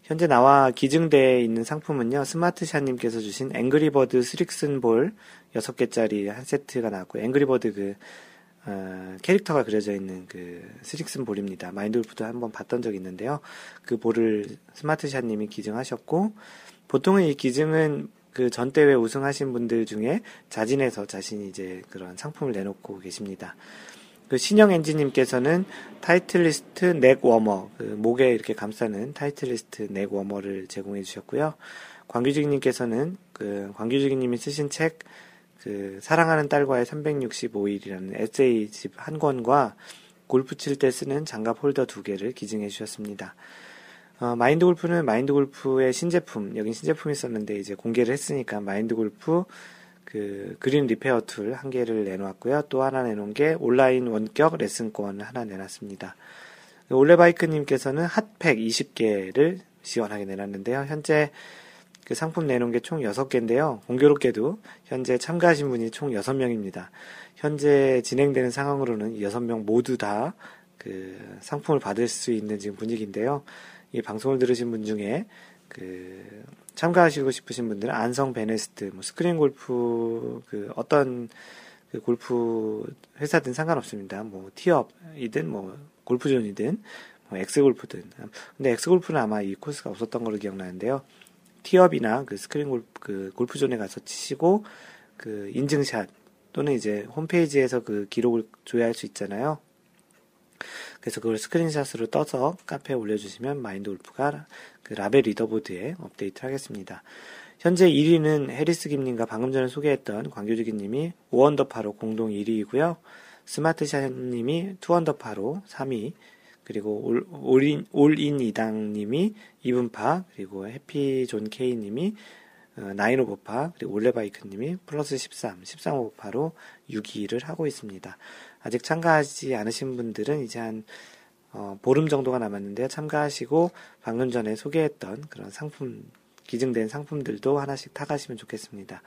A: 현재 나와 기증되어 있는 상품은요, 스마트샷님께서 주신 앵그리버드 스릭슨 볼 6개짜리 한 세트가 나왔고, 앵그리버드 그, 어, 캐릭터가 그려져 있는 그 스릭슨 볼입니다. 마인드 골프도 한번 봤던 적이 있는데요. 그 볼을 스마트샷님이 기증하셨고, 보통은 이 기증은 그 전 대회 우승하신 분들 중에 자진해서 자신이 이제 그런 상품을 내놓고 계십니다. 그 신영 엔지님께서는 타이틀리스트 neck warmer, 그 목에 이렇게 감싸는 타이틀리스트 neck warmer를 제공해 주셨고요. 광교지기님께서는 그 광교지기님이 쓰신 책, 그 사랑하는 딸과의 365일이라는 에세이집 한 권과 골프 칠 때 쓰는 장갑 홀더 두 개를 기증해 주셨습니다. 어, 마인드 골프는 마인드 골프의 신제품, 여긴 신제품이 있었는데 이제 공개를 했으니까 마인드 골프 그 green repair tool 한 개를 내놓았고요. 또 하나 내놓은 게 온라인 원격 레슨권 하나 내놨습니다. 올레바이크님께서는 핫팩 20개를 시원하게 내놨는데요. 현재 그 상품 내놓은 게 총 6개인데요. 공교롭게도 현재 참가하신 분이 총 6명입니다. 현재 진행되는 상황으로는 6명 모두 다 그 상품을 받을 수 있는 지금 분위기인데요. 이 방송을 들으신 분 중에 그 참가하시고 싶으신 분들은 안성 베네스트, 뭐 스크린 골프 그 어떤 그 골프 회사든 상관없습니다. 뭐 티업이든 뭐 골프존이든 뭐 엑스 골프든. 근데 엑스 골프는 아마 이 코스가 없었던 걸로 기억나는데요. 티업이나 그 스크린 골프, 그 골프존에 가서 치시고 그 인증샷 또는 이제 홈페이지에서 그 기록을 조회할 수 있잖아요. 그래서 그걸 스크린샷으로 떠서 카페에 올려주시면 마인드 골프가 그 라베 leaderboard에 업데이트 하겠습니다. 현재 1위는 해리스 김님과 방금 전에 소개했던 광교지기 님이 5언더파로 공동 1위이고요. 스마트샷 님이 2언더파로 3위, 그리고 올, 올인, 올인 이당님이 이븐파, 그리고 해피존 K님이 어, nine 오버파, 그리고 올레바이크님이 플러스 13, 13 오버파로 6위를 하고 있습니다. 아직 참가하지 않으신 분들은 이제 한 어, 보름 정도가 남았는데요. 참가하시고 방금 전에 소개했던 그런 상품 기증된 상품들도 하나씩 타가시면 좋겠습니다.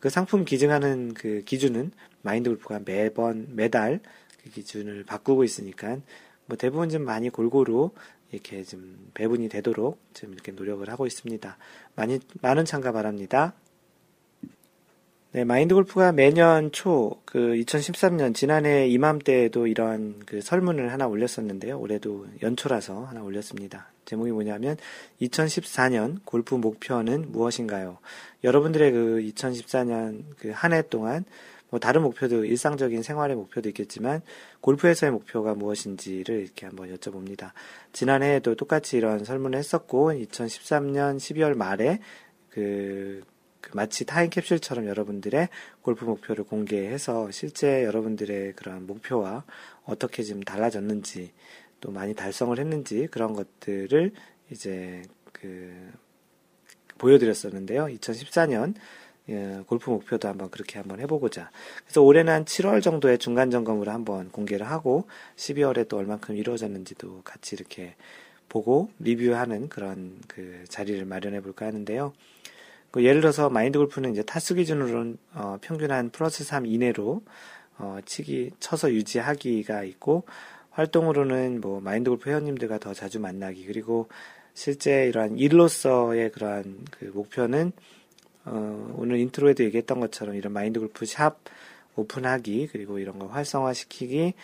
A: 그 상품 기증하는 그 기준은 마인드 골프가 매번 매달 그 기준을 바꾸고 있으니까 뭐 대부분 좀 많이 골고루 이렇게 좀 배분이 되도록 좀 이렇게 노력을 하고 있습니다. 많이 많은 참가 바랍니다. 네, 마인드 골프가 매년 초, 그 2013년 지난해 이맘때에도 이러한 그 설문을 하나 올렸었는데요. 올해도 연초라서 하나 올렸습니다. 제목이 뭐냐면 2014년 골프 목표는 무엇인가요? 여러분들의 그 2014년 그 한 해 동안 뭐 다른 목표도 일상적인 생활의 목표도 있겠지만 골프에서의 목표가 무엇인지를 이렇게 한번 여쭤봅니다. 지난해에도 똑같이 이런 설문을 했었고 2013년 12월 말에 그, 그 마치 타임캡슐처럼 여러분들의 골프 목표를 공개해서 실제 여러분들의 그런 목표와 어떻게 좀 달라졌는지 또 많이 달성을 했는지 그런 것들을 이제 그 보여드렸었는데요. 2014년 예, 골프 목표도 한번 그렇게 한번 해보고자. 그래서 올해는 한 7월 정도에 중간 점검으로 한번 공개를 하고 12월에 또 얼만큼 이루어졌는지도 같이 이렇게 보고 리뷰하는 그런 그 자리를 마련해 볼까 하는데요. 그 예를 들어서 마인드 골프는 이제 타수 기준으로는 어, 평균 한 플러스 3 이내로 어, 치기 쳐서 유지하기가 있고 활동으로는 뭐 마인드 골프 회원님들과 더 자주 만나기. 그리고 실제 이러한 일로서의 그러한 그 목표는 어, 오늘 intro에도 얘기했던 것처럼 이런 마인드 골프 샵 오픈하기, 그리고 이런 거 활성화시키기,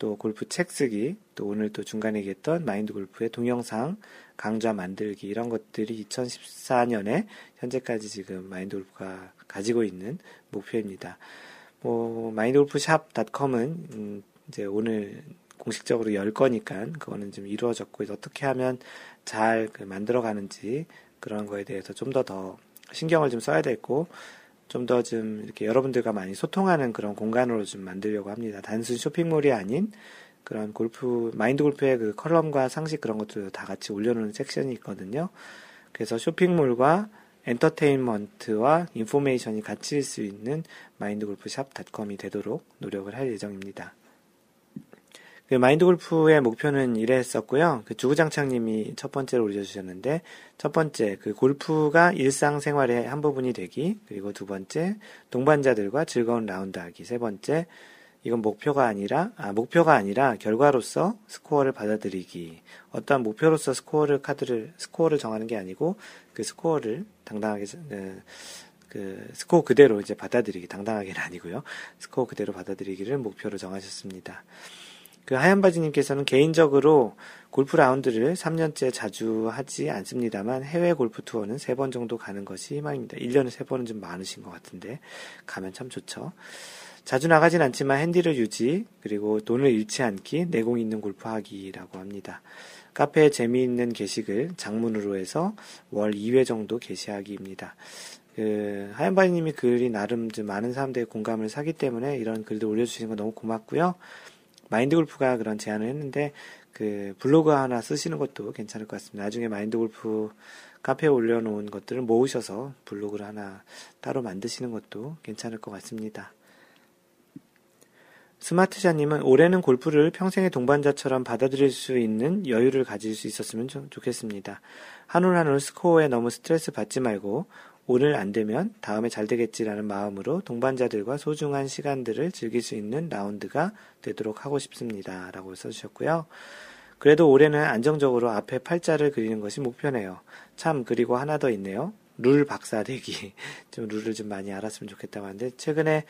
A: 또 골프 책 쓰기, 또 오늘 또 중간에 얘기했던 마인드 골프의 동영상 강좌 만들기, 이런 것들이 2014년에 현재까지 지금 마인드 골프가 가지고 있는 목표입니다. 뭐, 마인드 골프샵.com은, 음, 이제 오늘 공식적으로 열 거니까, 그거는 좀 이루어졌고, 어떻게 하면 잘 그 만들어 가는지, 그런 거에 대해서 좀 더더 더 신경을 좀 써야 되고 좀 더 좀 이렇게 여러분들과 많이 소통하는 그런 공간으로 좀 만들려고 합니다. 단순 쇼핑몰이 아닌 그런 골프 마인드 골프의 그 컬럼과 상식 그런 것들도 다 같이 올려놓는 섹션이 있거든요. 그래서 쇼핑몰과 엔터테인먼트와 information이 같이 수 있는 마인드골프샵닷컴이 되도록 노력을 할 예정입니다. 그 마인드 골프의 목표는 이랬었고요. 그 주구장창님이 첫 번째로 올려주셨는데, 첫 번째, 그 골프가 일상생활의 한 부분이 되기, 그리고 두 번째, 동반자들과 즐거운 라운드 하기, 세 번째, 이건 목표가 아니라, 아, 목표가 아니라 결과로서 스코어를 받아들이기. 어떠한 목표로서 스코어를, 카드를, 스코어를 정하는 게 아니고, 그 스코어를 당당하게, 그, 그 스코어 그대로 이제 받아들이기, 당당하게는 아니고요. 스코어 그대로 받아들이기를 목표로 정하셨습니다. 그 하얀 바지님께서는 개인적으로 골프 라운드를 3년째 자주 하지 않습니다만 해외 골프 투어는 3번 정도 가는 것이 희망입니다. 1년에 3번은 좀 많으신 것 같은데 가면 참 좋죠. 자주 나가진 않지만 핸디를 유지 그리고 돈을 잃지 않기 내공 있는 골프 하기라고 합니다. 카페에 재미있는 게시글 장문으로 해서 월 2회 정도 게시하기입니다. 그 하얀바지님이 글이 나름 좀 많은 사람들의 공감을 사기 때문에 이런 글들 올려주시는 거 너무 고맙고요. 마인드 골프가 그런 제안을 했는데 그 블로그 하나 쓰시는 것도 괜찮을 것 같습니다. 나중에 마인드 골프 카페에 올려놓은 것들을 모으셔서 블로그를 하나 따로 만드시는 것도 괜찮을 것 같습니다. 스마트샤님은 올해는 골프를 평생의 동반자처럼 받아들일 수 있는 여유를 가질 수 있었으면 좋겠습니다. 한올 한올 스코어에 너무 스트레스 받지 말고 오늘 안 되면 다음에 잘 되겠지라는 마음으로 동반자들과 소중한 시간들을 즐길 수 있는 라운드가 되도록 하고 싶습니다. 라고 써주셨고요. 그래도 올해는 안정적으로 앞에 팔자를 그리는 것이 목표네요. 참, 그리고 하나 더 있네요. 룰 박사 되기. 좀 룰을 좀 많이 알았으면 좋겠다고 하는데, 최근에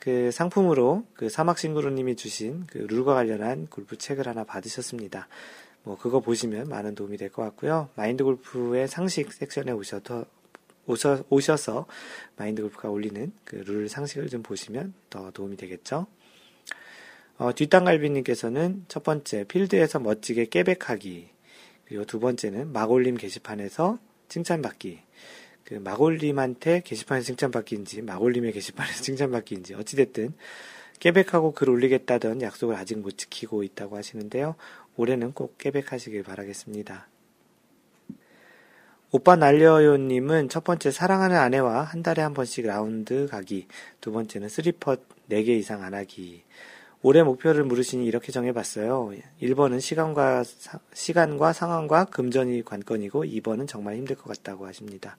A: 그 상품으로 그 사막싱그루님이 주신 그 룰과 관련한 골프 책을 하나 받으셨습니다. 뭐 그거 보시면 많은 도움이 될 것 같고요. 마인드 골프의 상식 섹션에 오셔서 오셔, 오셔서 마인드 골프가 올리는 그 룰 상식을 좀 보시면 더 도움이 되겠죠. 어, 뒷땅갈비님께서는 첫 번째 필드에서 멋지게 깨백하기 그리고 두 번째는 마골림 게시판에서 칭찬받기 그 마골님한테 게시판에서 칭찬받기인지 마골님의 게시판에서 칭찬받기인지 어찌됐든 깨백하고 글 올리겠다던 약속을 아직 못 지키고 있다고 하시는데요. 올해는 꼭 깨백하시길 바라겠습니다. 오빠 날려요님은 첫 번째 사랑하는 아내와 한 달에 한 번씩 라운드 가기, 두 번째는 three putt 4개 이상 안 하기. 올해 목표를 물으시니 이렇게 정해봤어요. 1번은 시간과, 사, 시간과 상황과 금전이 관건이고 2번은 정말 힘들 것 같다고 하십니다.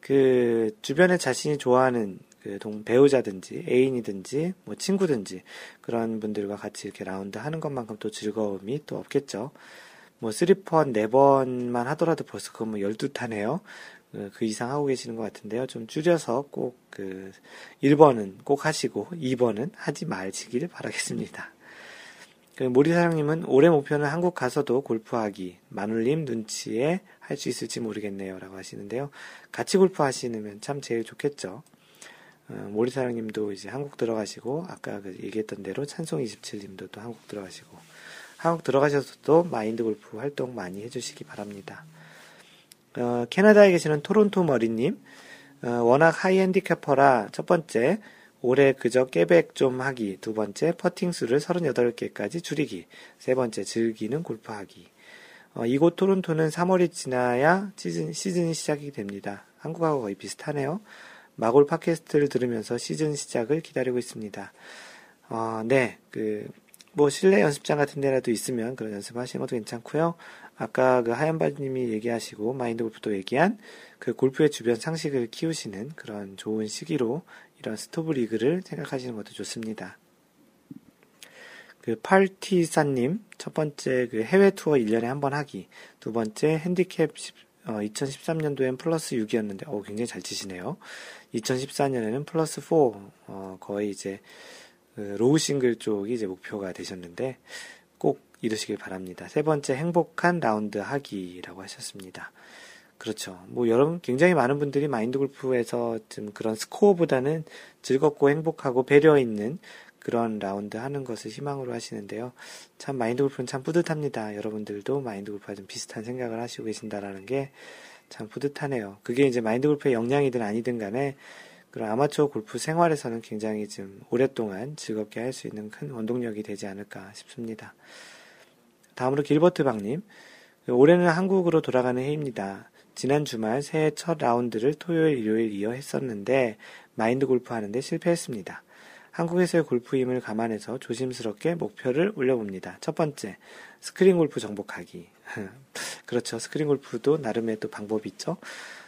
A: 그, 주변에 자신이 좋아하는 그 동, 배우자든지 애인이든지 뭐 친구든지 그런 분들과 같이 이렇게 라운드 하는 것만큼 또 즐거움이 또 없겠죠. 뭐 3번, 4번만 하더라도 벌써 그건 뭐 12타네요. 그, 그 이상 하고 계시는 것 같은데요. 좀 줄여서 꼭 그 1번은 꼭 하시고 2번은 하지 마시길 바라겠습니다. 그 모리 사장님은 올해 목표는 한국 가서도 골프하기, 마눌님 눈치에 할 수 있을지 모르겠네요. 라고 하시는데요. 같이 골프 하시면 참 제일 좋겠죠. 어, 모리 사장님도 이제 한국 들어가시고, 아까 그 얘기했던 대로 찬송27님도 또 한국 들어가시고, 한국 들어가셔서도 마인드 골프 활동 많이 해주시기 바랍니다. 어, 캐나다에 계시는 토론토 머리님, 어, 워낙 high handicapper라 첫 번째, 올해 그저 깨백 좀 하기, 두 번째, 퍼팅 수를 38개까지 줄이기, 세 번째, 즐기는 골프하기. 어, 이곳 토론토는 3월이 지나야 시즌, 시즌이 시작이 됩니다. 한국하고 거의 비슷하네요. 마골 팟캐스트를 들으면서 시즌 시작을 기다리고 있습니다. 어, 네, 그, 뭐 실내 연습장 같은 데라도 있으면 그런 연습하시는 것도 괜찮고요. 아까 그 하얀바지님이 얘기하시고 마인드 골프도 얘기한 그 골프의 주변 상식을 키우시는 그런 좋은 시기로 이런 스토브 리그를 생각하시는 것도 좋습니다. 그 팔티사님 첫 번째 그 해외 투어 1년에 한 번 하기 두 번째 핸디캡 10, 어, 2013년도엔 플러스 6이었는데 어, 굉장히 잘 치시네요. 2014년에는 플러스 4 어, 거의 이제 그 low 싱글 쪽이 이제 목표가 되셨는데 꼭 이루시길 바랍니다. 세 번째 행복한 라운드 하기라고 하셨습니다. 그렇죠. 뭐 여러분 굉장히 많은 분들이 마인드 골프에서 좀 그런 스코어보다는 즐겁고 행복하고 배려 있는 그런 라운드 하는 것을 희망으로 하시는데요. 참 마인드 골프는 참 뿌듯합니다. 여러분들도 마인드 골프와 좀 비슷한 생각을 하시고 계신다라는 게 참 뿌듯하네요. 그게 이제 마인드 골프의 역량이든 아니든 간에 그런 아마추어 골프 생활에서는 굉장히 좀 오랫동안 즐겁게 할 수 있는 큰 원동력이 되지 않을까 싶습니다. 다음으로 길버트 박님. 올해는 한국으로 돌아가는 해입니다. 지난 주말 새해 첫 라운드를 토요일, 일요일 이어 했었는데 마인드 골프 하는데 실패했습니다. 한국에서의 골프임을 감안해서 조심스럽게 목표를 올려봅니다. 첫 번째, 스크린 골프 정복하기. 그렇죠. 스크린 골프도 나름의 또 방법이 있죠.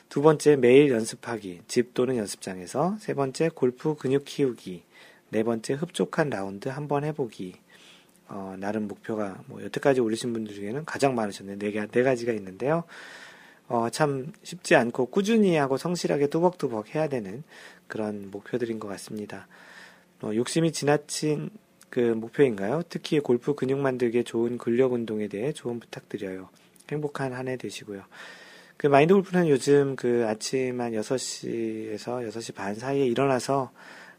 A: 두 번째, 매일 연습하기. 집 또는 연습장에서. 세 번째, 골프 근육 키우기. 네 번째, 흡족한 라운드 한번 해보기. 어, 나름 목표가 뭐 여태까지 올리신 분들 중에는 가장 많으셨네요. 네, 개, 네 가지가 있는데요. 어, 참 쉽지 않고 꾸준히 하고 성실하게 뚜벅뚜벅 해야 되는 그런 목표들인 것 같습니다. 어, 욕심이 지나친 그 목표인가요? 특히 골프 근육 만들기에 좋은 근력 운동에 대해 조언 부탁드려요. 행복한 한 해 되시고요. 그 마인드 골프는 요즘 그 아침 한 6시에서 6시 반 사이에 일어나서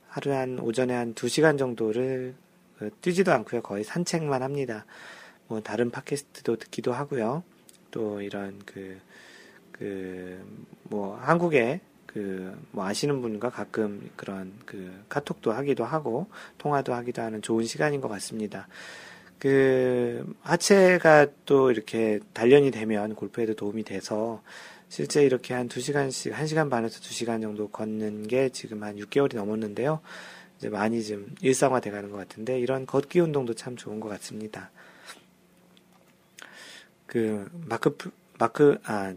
A: 하루에 한 오전에 한 2시간 정도를 그 뛰지도 않고요. 거의 산책만 합니다. 뭐 다른 팟캐스트도 듣기도 하고요. 또 이런 그, 그, 뭐 한국에 그, 뭐 아시는 분과 가끔 그런 그 카톡도 하기도 하고 통화도 하기도 하는 좋은 시간인 것 같습니다. 그, 하체가 또 이렇게 단련이 되면 골프에도 도움이 돼서 실제 이렇게 한 2시간씩, 1시간 반에서 2시간 정도 걷는 게 지금 한 6개월이 넘었는데요. 이제 많이 좀 일상화 돼 가는 것 같은데 이런 걷기 운동도 참 좋은 것 같습니다. 그 마크 마크 아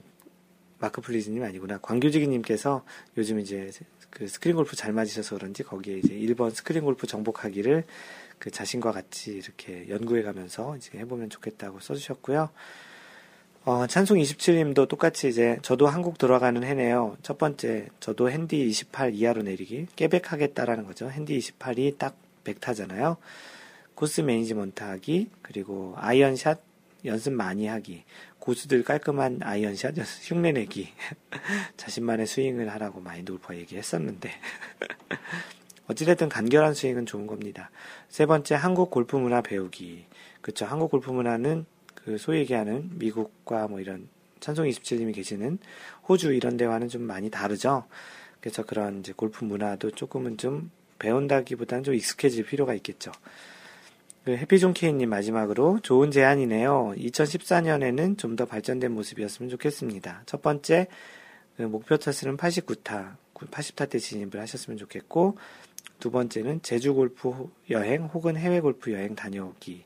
A: 마크 플리즈님 아니구나 광교지기님께서 요즘 이제 그 스크린 골프 잘 맞으셔서 그런지 거기에 이제 1번 스크린 골프 정복하기를 그 자신과 같이 이렇게 연구해 가면서 이제 해보면 좋겠다고 써주셨고요. 어, 찬송 27님도 똑같이 이제 저도 한국 들어가는 해네요. 첫 번째, 저도 핸디 28 이하로 내리기. 깨백하겠다라는 거죠. 핸디 28이 딱 100타잖아요. course management 하기, 그리고 아이언샷 연습 많이 하기, 고수들 깔끔한 아이언샷 흉내 내기, 자신만의 스윙을 하라고 마인드 골퍼 얘기했었는데. 어찌됐든 간결한 스윙은 좋은 겁니다. 세 번째, 한국 골프 문화 배우기. 그쵸. 한국 골프 문화는 그 소위 얘기하는 미국과 뭐 이런 찬송 27님이 계시는 호주 이런 데와는 좀 많이 다르죠. 그래서 그런 이제 골프 문화도 조금은 좀 배운다기보다는 좀 익숙해질 필요가 있겠죠. 그 해피존 케이님 마지막으로 좋은 제안이네요. 2014년에는 좀 더 발전된 모습이었으면 좋겠습니다. 첫 번째, 그 목표 타수는 89타, 80타 때 진입을 하셨으면 좋겠고, 두 번째는 제주 골프 여행 혹은 해외 골프 여행 다녀오기.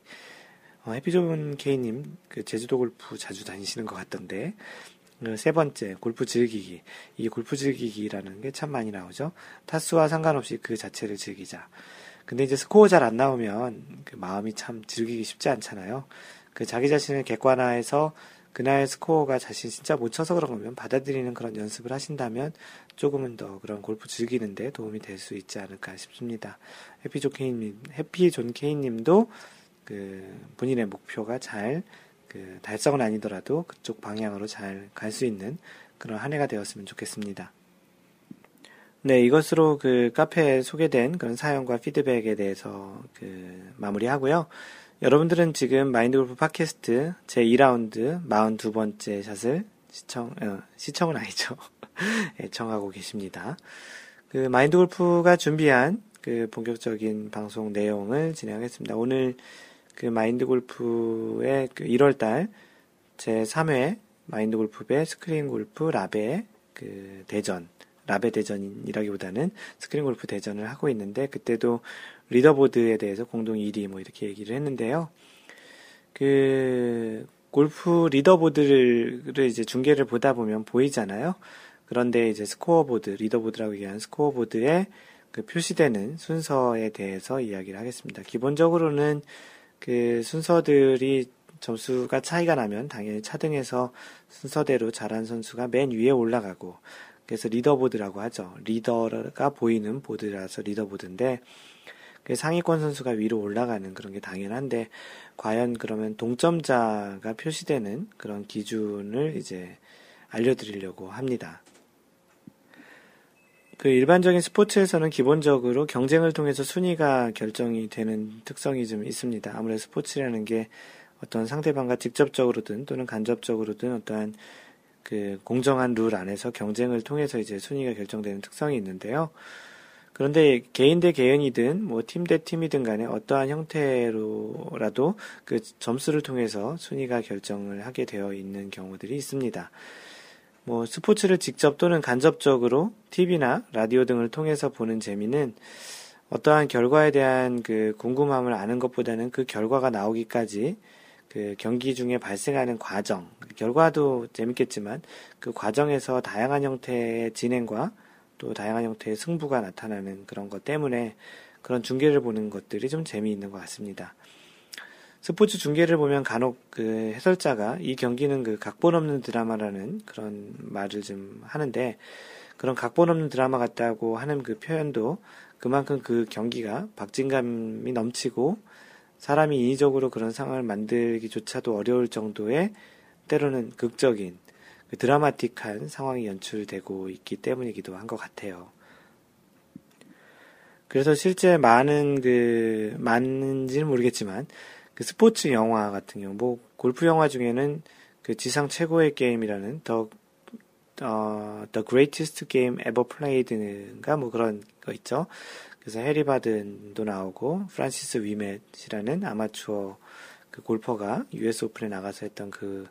A: 어, 해피존 케이님, 그 제주도 골프 자주 다니시는 것 같던데, 그 세 번째, 골프 즐기기. 이 골프 즐기기라는 게 참 많이 나오죠. 타수와 상관없이 그 자체를 즐기자. 근데 이제 스코어 잘 안 나오면 그 마음이 참 즐기기 쉽지 않잖아요. 그 자기 자신을 객관화해서 그날 스코어가 자신 진짜 못 쳐서 그런 거면 받아들이는 그런 연습을 하신다면 조금은 더 그런 골프 즐기는데 도움이 될 수 있지 않을까 싶습니다. 해피 존 케이님, 해피 존 케이님도 그 본인의 목표가 잘 그 달성은 아니더라도 그쪽 방향으로 잘 갈 수 있는 그런 한 해가 되었으면 좋겠습니다. 네, 이것으로 그 카페에 소개된 그런 사연과 피드백에 대해서 그 마무리하고요. 여러분들은 지금 마인드 골프 팟캐스트 제 2라운드 42번째 샷을 시청, 어, 시청은 아니죠. 애청하고 계십니다. 그 마인드 골프가 준비한 그 본격적인 방송 내용을 진행하겠습니다. 오늘 그 마인드 골프의 그 1월달 제 3회 마인드 골프배 스크린 골프 라베 그 대전 라베 대전이라기보다는 스크린 골프 대전을 하고 있는데 그때도 리더보드에 대해서 공동 1위 뭐 이렇게 얘기를 했는데요. 그 골프 리더보드를 이제 중계를 보다 보면 보이잖아요. 그런데 이제 스코어보드, 리더보드라고 얘기하는 스코어보드에 그 표시되는 순서에 대해서 이야기를 하겠습니다. 기본적으로는 그 순서들이 점수가 차이가 나면 당연히 차등해서 순서대로 잘한 선수가 맨 위에 올라가고 그래서 리더보드라고 하죠. 리더가 보이는 보드라서 리더보드인데 그 상위권 선수가 위로 올라가는 그런 게 당연한데 과연 그러면 동점자가 표시되는 그런 기준을 이제 알려드리려고 합니다. 그 일반적인 스포츠에서는 기본적으로 경쟁을 통해서 순위가 결정이 되는 특성이 좀 있습니다. 아무래도 스포츠라는 게 어떤 상대방과 직접적으로든 또는 간접적으로든 어떠한 그 공정한 룰 안에서 경쟁을 통해서 이제 순위가 결정되는 특성이 있는데요. 그런데 개인 대 개인이든 뭐 팀 대 팀이든 간에 어떠한 형태로라도 그 점수를 통해서 순위가 결정을 하게 되어 있는 경우들이 있습니다. 뭐 스포츠를 직접 또는 간접적으로 TV나 라디오 등을 통해서 보는 재미는 어떠한 결과에 대한 그 궁금함을 아는 것보다는 그 결과가 나오기까지 그 경기 중에 발생하는 과정, 결과도 재밌겠지만 그 과정에서 다양한 형태의 진행과 또 다양한 형태의 승부가 나타나는 그런 것 때문에 그런 중계를 보는 것들이 좀 재미있는 것 같습니다. 스포츠 중계를 보면 간혹 그 해설자가 이 경기는 그 각본 없는 드라마라는 그런 말을 좀 하는데 그런 각본 없는 드라마 같다고 하는 그 표현도 그만큼 그 경기가 박진감이 넘치고 사람이 인위적으로 그런 상황을 만들기조차도 어려울 정도의 때로는 극적인 그 드라마틱한 상황이 연출되고 있기 때문이기도 한 것 같아요. 그래서 실제 많은 그 많은지는 모르겠지만 그 스포츠 영화 같은 경우, 뭐 골프 영화 중에는 그 지상 최고의 게임이라는 the 어, The Greatest Game Ever Played인가 뭐 그런 거 있죠. 그래서 해리 바든도 나오고 프란시스 위멧이라는 아마추어 그 골퍼가 US 오픈에 나가서 했던 그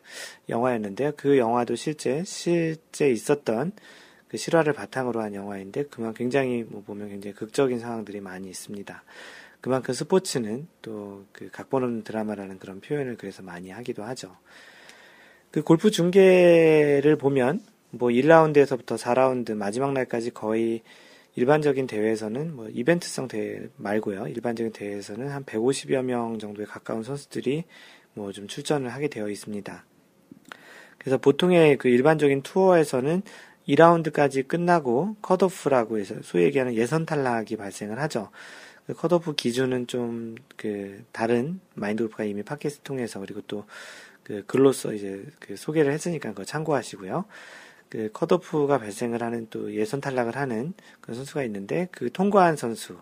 A: 영화였는데요. 그 영화도 실제 실제 있었던 그 실화를 바탕으로 한 영화인데 그만 굉장히 뭐 보면 굉장히 극적인 상황들이 많이 있습니다. 그만큼 스포츠는 또 그 각본 없는 드라마라는 그런 표현을 그래서 많이 하기도 하죠. 그 골프 중계를 보면 뭐 1라운드에서부터 4라운드 마지막 날까지 거의 일반적인 대회에서는 뭐 이벤트성 대회 말고요. 일반적인 대회에서는 한 150여 명 정도에 가까운 선수들이 뭐 좀 출전을 하게 되어 있습니다. 그래서 보통의 그 일반적인 투어에서는 2라운드까지 끝나고 컷오프라고 해서 소위 얘기하는 예선 탈락이 발생을 하죠. 그 컷오프 기준은 좀 그 다른 마인드 골프가 이미 팟캐스트 통해서 그리고 또 그 글로써 이제 그 소개를 했으니까 그거 참고하시고요. 그 컷오프가 발생을 하는 또 예선 탈락을 하는 그 선수가 있는데 그 통과한 선수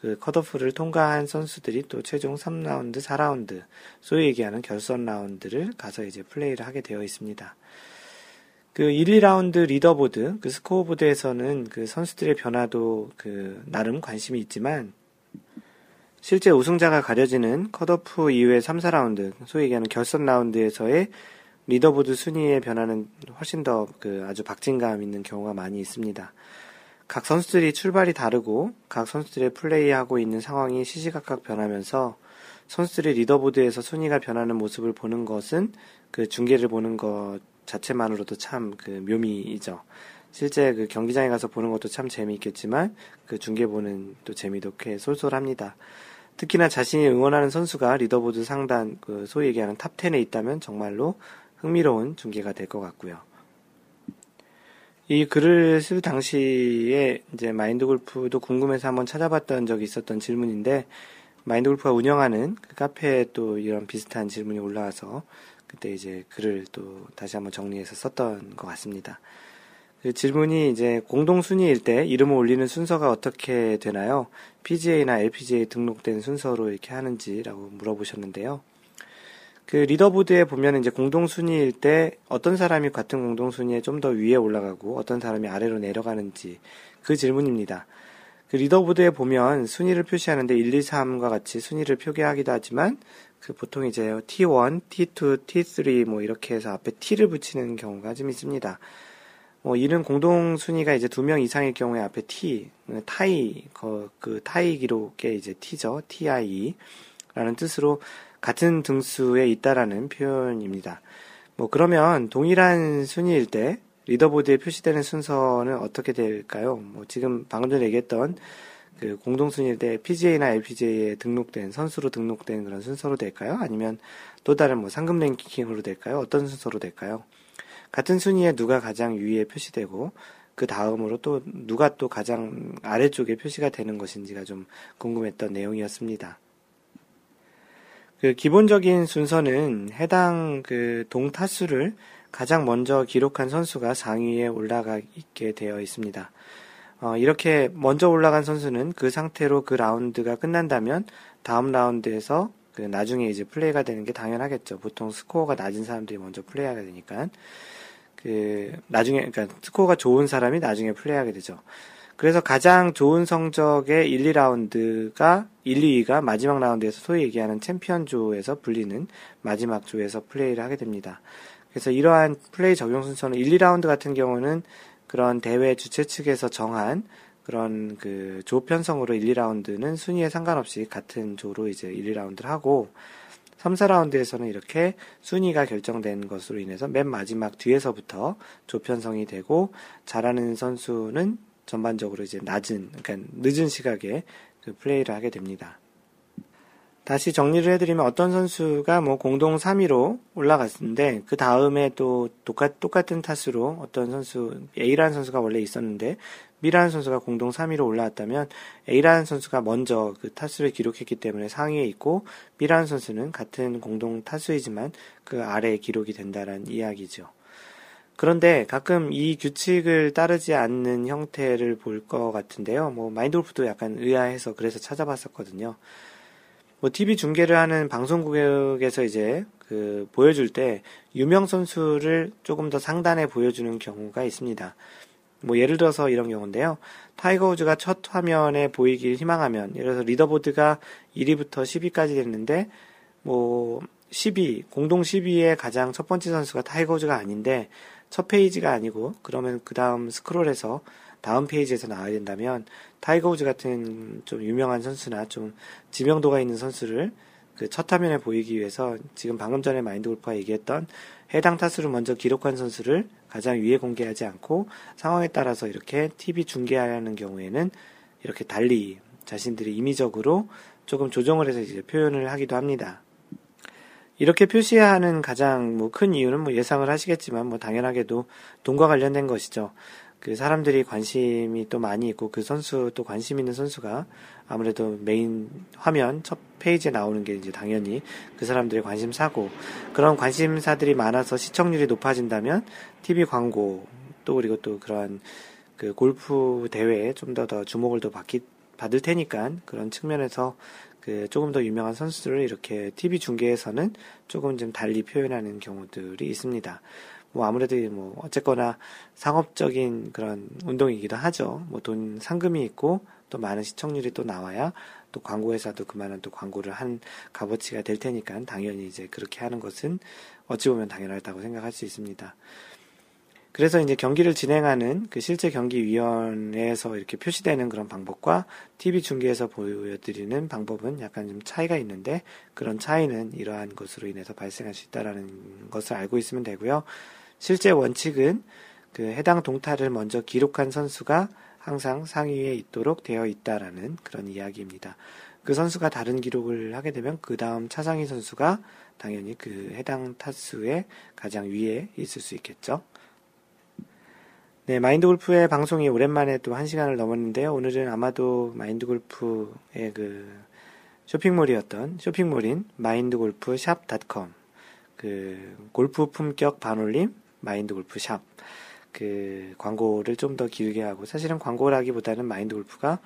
A: 그 컷오프를 통과한 선수들이 또 최종 3라운드, 4라운드 소위 얘기하는 결선 라운드를 가서 이제 플레이를 하게 되어 있습니다. 그 1, 2라운드 리더보드, 그 스코어보드에서는 그 선수들의 변화도 그 나름 관심이 있지만 실제 우승자가 가려지는 컷오프 이후의 3, 4라운드, 소위 얘기하는 결선 라운드에서의 리더보드 순위의 변화는 훨씬 더 그 아주 박진감 있는 경우가 많이 있습니다. 각 선수들이 출발이 다르고 각 선수들의 플레이하고 있는 상황이 시시각각 변하면서 선수들의 리더보드에서 순위가 변하는 모습을 보는 것은 그 중계를 보는 것 자체만으로도 참 그 묘미이죠. 실제 그 경기장에 가서 보는 것도 참 재미있겠지만 그 중계 보는 또 재미도 꽤 쏠쏠합니다. 특히나 자신이 응원하는 선수가 리더보드 상단 그 소위 얘기하는 top 10에 있다면 정말로 흥미로운 중계가 될 것 같고요. 이 글을 쓸 당시에 이제 마인드 골프도 궁금해서 한번 찾아봤던 적이 있었던 질문인데 마인드 골프가 운영하는 그 카페에 또 이런 비슷한 질문이 올라와서 그때 이제 글을 또 다시 한번 정리해서 썼던 것 같습니다. 그 질문이 이제 공동 순위일 때 이름을 올리는 순서가 어떻게 되나요? PGA나 LPGA 등록된 순서로 이렇게 하는지라고 물어보셨는데요. 그 리더보드에 보면 이제 공동 순위일 때 어떤 사람이 같은 공동 순위에 좀 더 위에 올라가고 어떤 사람이 아래로 내려가는지 그 질문입니다. 그 리더보드에 보면 순위를 표시하는데 1, 2, 3과 같이 순위를 표기하기도 하지만 그 보통 이제 T1, T2, T3 뭐 이렇게 해서 앞에 T를 붙이는 경우가 좀 있습니다. 뭐 이런 공동 순위가 이제 두 명 이상일 경우에 앞에 T, 타이 그, 그 타이 기록에 이제 T죠, TI라는 뜻으로 같은 등수에 있다라는 표현입니다. 뭐 그러면 동일한 순위일 때 리더보드에 표시되는 순서는 어떻게 될까요? 뭐 지금 방금 전에 얘기했던 그 공동 순위일 때 PGA나 LPGA에 등록된 선수로 등록된 그런 순서로 될까요? 아니면 또 다른 뭐 상금 랭킹으로 될까요? 어떤 순서로 될까요? 같은 순위에 누가 가장 위에 표시되고 그 다음으로 또 누가 또 가장 아래쪽에 표시가 되는 것인지가 좀 궁금했던 내용이었습니다. 그 기본적인 순서는 해당 그 동타수를 가장 먼저 기록한 선수가 상위에 올라가 있게 되어 있습니다. 어, 이렇게 먼저 올라간 선수는 그 상태로 그 라운드가 끝난다면 다음 라운드에서 그 나중에 이제 플레이가 되는 게 당연하겠죠. 보통 스코어가 낮은 사람들이 먼저 플레이하게 되니까. 그 나중에 그러니까 스코어가 좋은 사람이 나중에 플레이하게 되죠. 그래서 가장 좋은 성적의 1, 2라운드가 1, 2위가 마지막 라운드에서 소위 얘기하는 챔피언 조에서 불리는 마지막 조에서 플레이를 하게 됩니다. 그래서 이러한 플레이 적용 순서는 1, 2라운드 같은 경우는 그런 대회 주최 측에서 정한 그런 그 조 편성으로 1, 2라운드는 순위에 상관없이 같은 조로 이제 1, 2라운드를 하고 3, 4라운드에서는 이렇게 순위가 결정된 것으로 인해서 맨 마지막 뒤에서부터 조편성이 되고 잘하는 선수는 전반적으로 이제 낮은, 그러니까 늦은 시각에 그 플레이를 하게 됩니다. 다시 정리를 해드리면 어떤 선수가 뭐 공동 3위로 올라갔는데 그 다음에 또 똑같, 똑같은 타수로 어떤 선수, A라는 선수가 원래 있었는데 B라는 선수가 공동 3위로 올라왔다면 A라는 선수가 먼저 그 타수를 기록했기 때문에 상위에 있고 B라는 선수는 같은 공동 타수이지만 그 아래에 기록이 된다는 이야기죠. 그런데 가끔 이 규칙을 따르지 않는 형태를 볼 것 같은데요. 뭐 마인드 골프도 약간 의아해서 그래서 찾아봤었거든요. 뭐 TV 중계를 하는 방송국에서 이제 그 보여줄 때 유명 선수를 조금 더 상단에 보여주는 경우가 있습니다. 뭐 예를 들어서 이런 경우인데요. 타이거 우즈가 첫 화면에 보이길 희망하면 예를 들어서 리더보드가 1위부터 10위까지 됐는데 뭐 10위 공동 10위의 가장 첫 번째 선수가 타이거 우즈가 아닌데 첫 페이지가 아니고 그러면 그 다음 스크롤에서 다음 페이지에서 나와야 된다면 타이거 우즈 같은 좀 유명한 선수나 좀 지명도가 있는 선수를 그 첫 화면에 보이기 위해서 지금 방금 전에 마인드 골프가 얘기했던 해당 타수를 먼저 기록한 선수를 가장 위에 공개하지 않고 상황에 따라서 이렇게 TV 중계하는 경우에는 이렇게 달리 자신들이 임의적으로 조금 조정을 해서 이제 표현을 하기도 합니다. 이렇게 표시하는 가장 뭐 큰 이유는 뭐 예상을 하시겠지만 뭐 당연하게도 돈과 관련된 것이죠. 그 사람들이 관심이 또 많이 있고 그 선수 또 관심 있는 선수가 아무래도 메인 화면 첫 페이지에 나오는 게 이제 당연히 그 사람들의 관심사고 그런 관심사들이 많아서 시청률이 높아진다면 TV 광고 또 그리고 또 그러한 그 골프 대회에 좀 더 더 주목을 더 받기 받을 테니까 그런 측면에서 그 조금 더 유명한 선수들을 이렇게 TV 중계에서는 조금 좀 달리 표현하는 경우들이 있습니다. 뭐 아무래도 뭐 어쨌거나 상업적인 그런 운동이기도 하죠. 뭐 돈 상금이 있고 또 많은 시청률이 또 나와야 또 광고회사도 그만한 또 광고를 한 값어치가 될 테니까 당연히 이제 그렇게 하는 것은 어찌 보면 당연하다고 생각할 수 있습니다. 그래서 이제 경기를 진행하는 그 실제 경기위원회에서 이렇게 표시되는 그런 방법과 TV 중계에서 보여드리는 방법은 약간 좀 차이가 있는데 그런 차이는 이러한 것으로 인해서 발생할 수 있다라는 것을 알고 있으면 되고요. 실제 원칙은 그 해당 동타를 먼저 기록한 선수가 항상 상위에 있도록 되어 있다라는 그런 이야기입니다. 그 선수가 다른 기록을 하게 되면 그 다음 차상위 선수가 당연히 그 해당 타수의 가장 위에 있을 수 있겠죠. 네, 마인드 골프의 방송이 오랜만에 또 한 시간을 넘었는데요. 오늘은 아마도 마인드 골프의 그 쇼핑몰이었던 쇼핑몰인 마인드 골프 샵닷컴 그 골프 품격 반올림 마인드 골프 샵 그 광고를 좀 더 길게 하고 사실은 광고라기보다는 마인드 골프가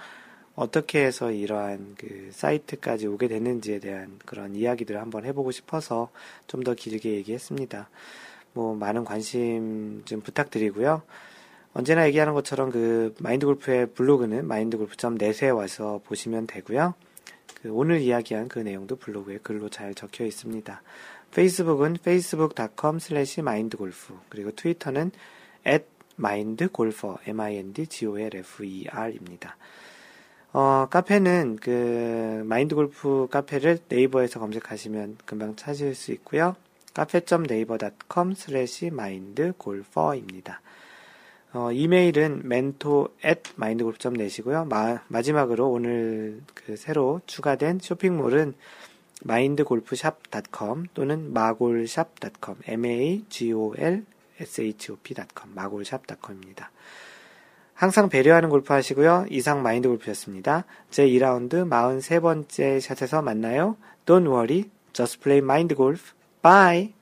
A: 어떻게 해서 이러한 그 사이트까지 오게 됐는지에 대한 그런 이야기들을 한번 해보고 싶어서 좀 더 길게 얘기했습니다. 뭐 많은 관심 좀 부탁드리고요. 언제나 얘기하는 것처럼 그 마인드 골프의 블로그는 마인드골프.net에 와서 보시면 되고요. 그 오늘 이야기한 그 내용도 블로그에 글로 잘 적혀 있습니다. 페이스북은 facebook.com slash mindgolf 그리고 트위터는 at mindgolfer m-i-n-d-g-o-l-f-e-r입니다. 어, 카페는 그 마인드골프 카페를 네이버에서 검색하시면 금방 찾을 수 있고요. 카페.naver.com slash mindgolfer입니다. 어, 이메일은 mentor at mindgroup.net이고요. 마, 마지막으로 오늘 그 새로 추가된 쇼핑몰은 mindgolfshop.com 또는 magolshop.com m-a-g-o-l-s-h-o-p.com magolshop.com입니다. 항상 배려하는 골프 하시고요. 이상 마인드 골프였습니다. 제 2라운드 43번째 샷에서 만나요. Don't worry, just play mind golf. Bye!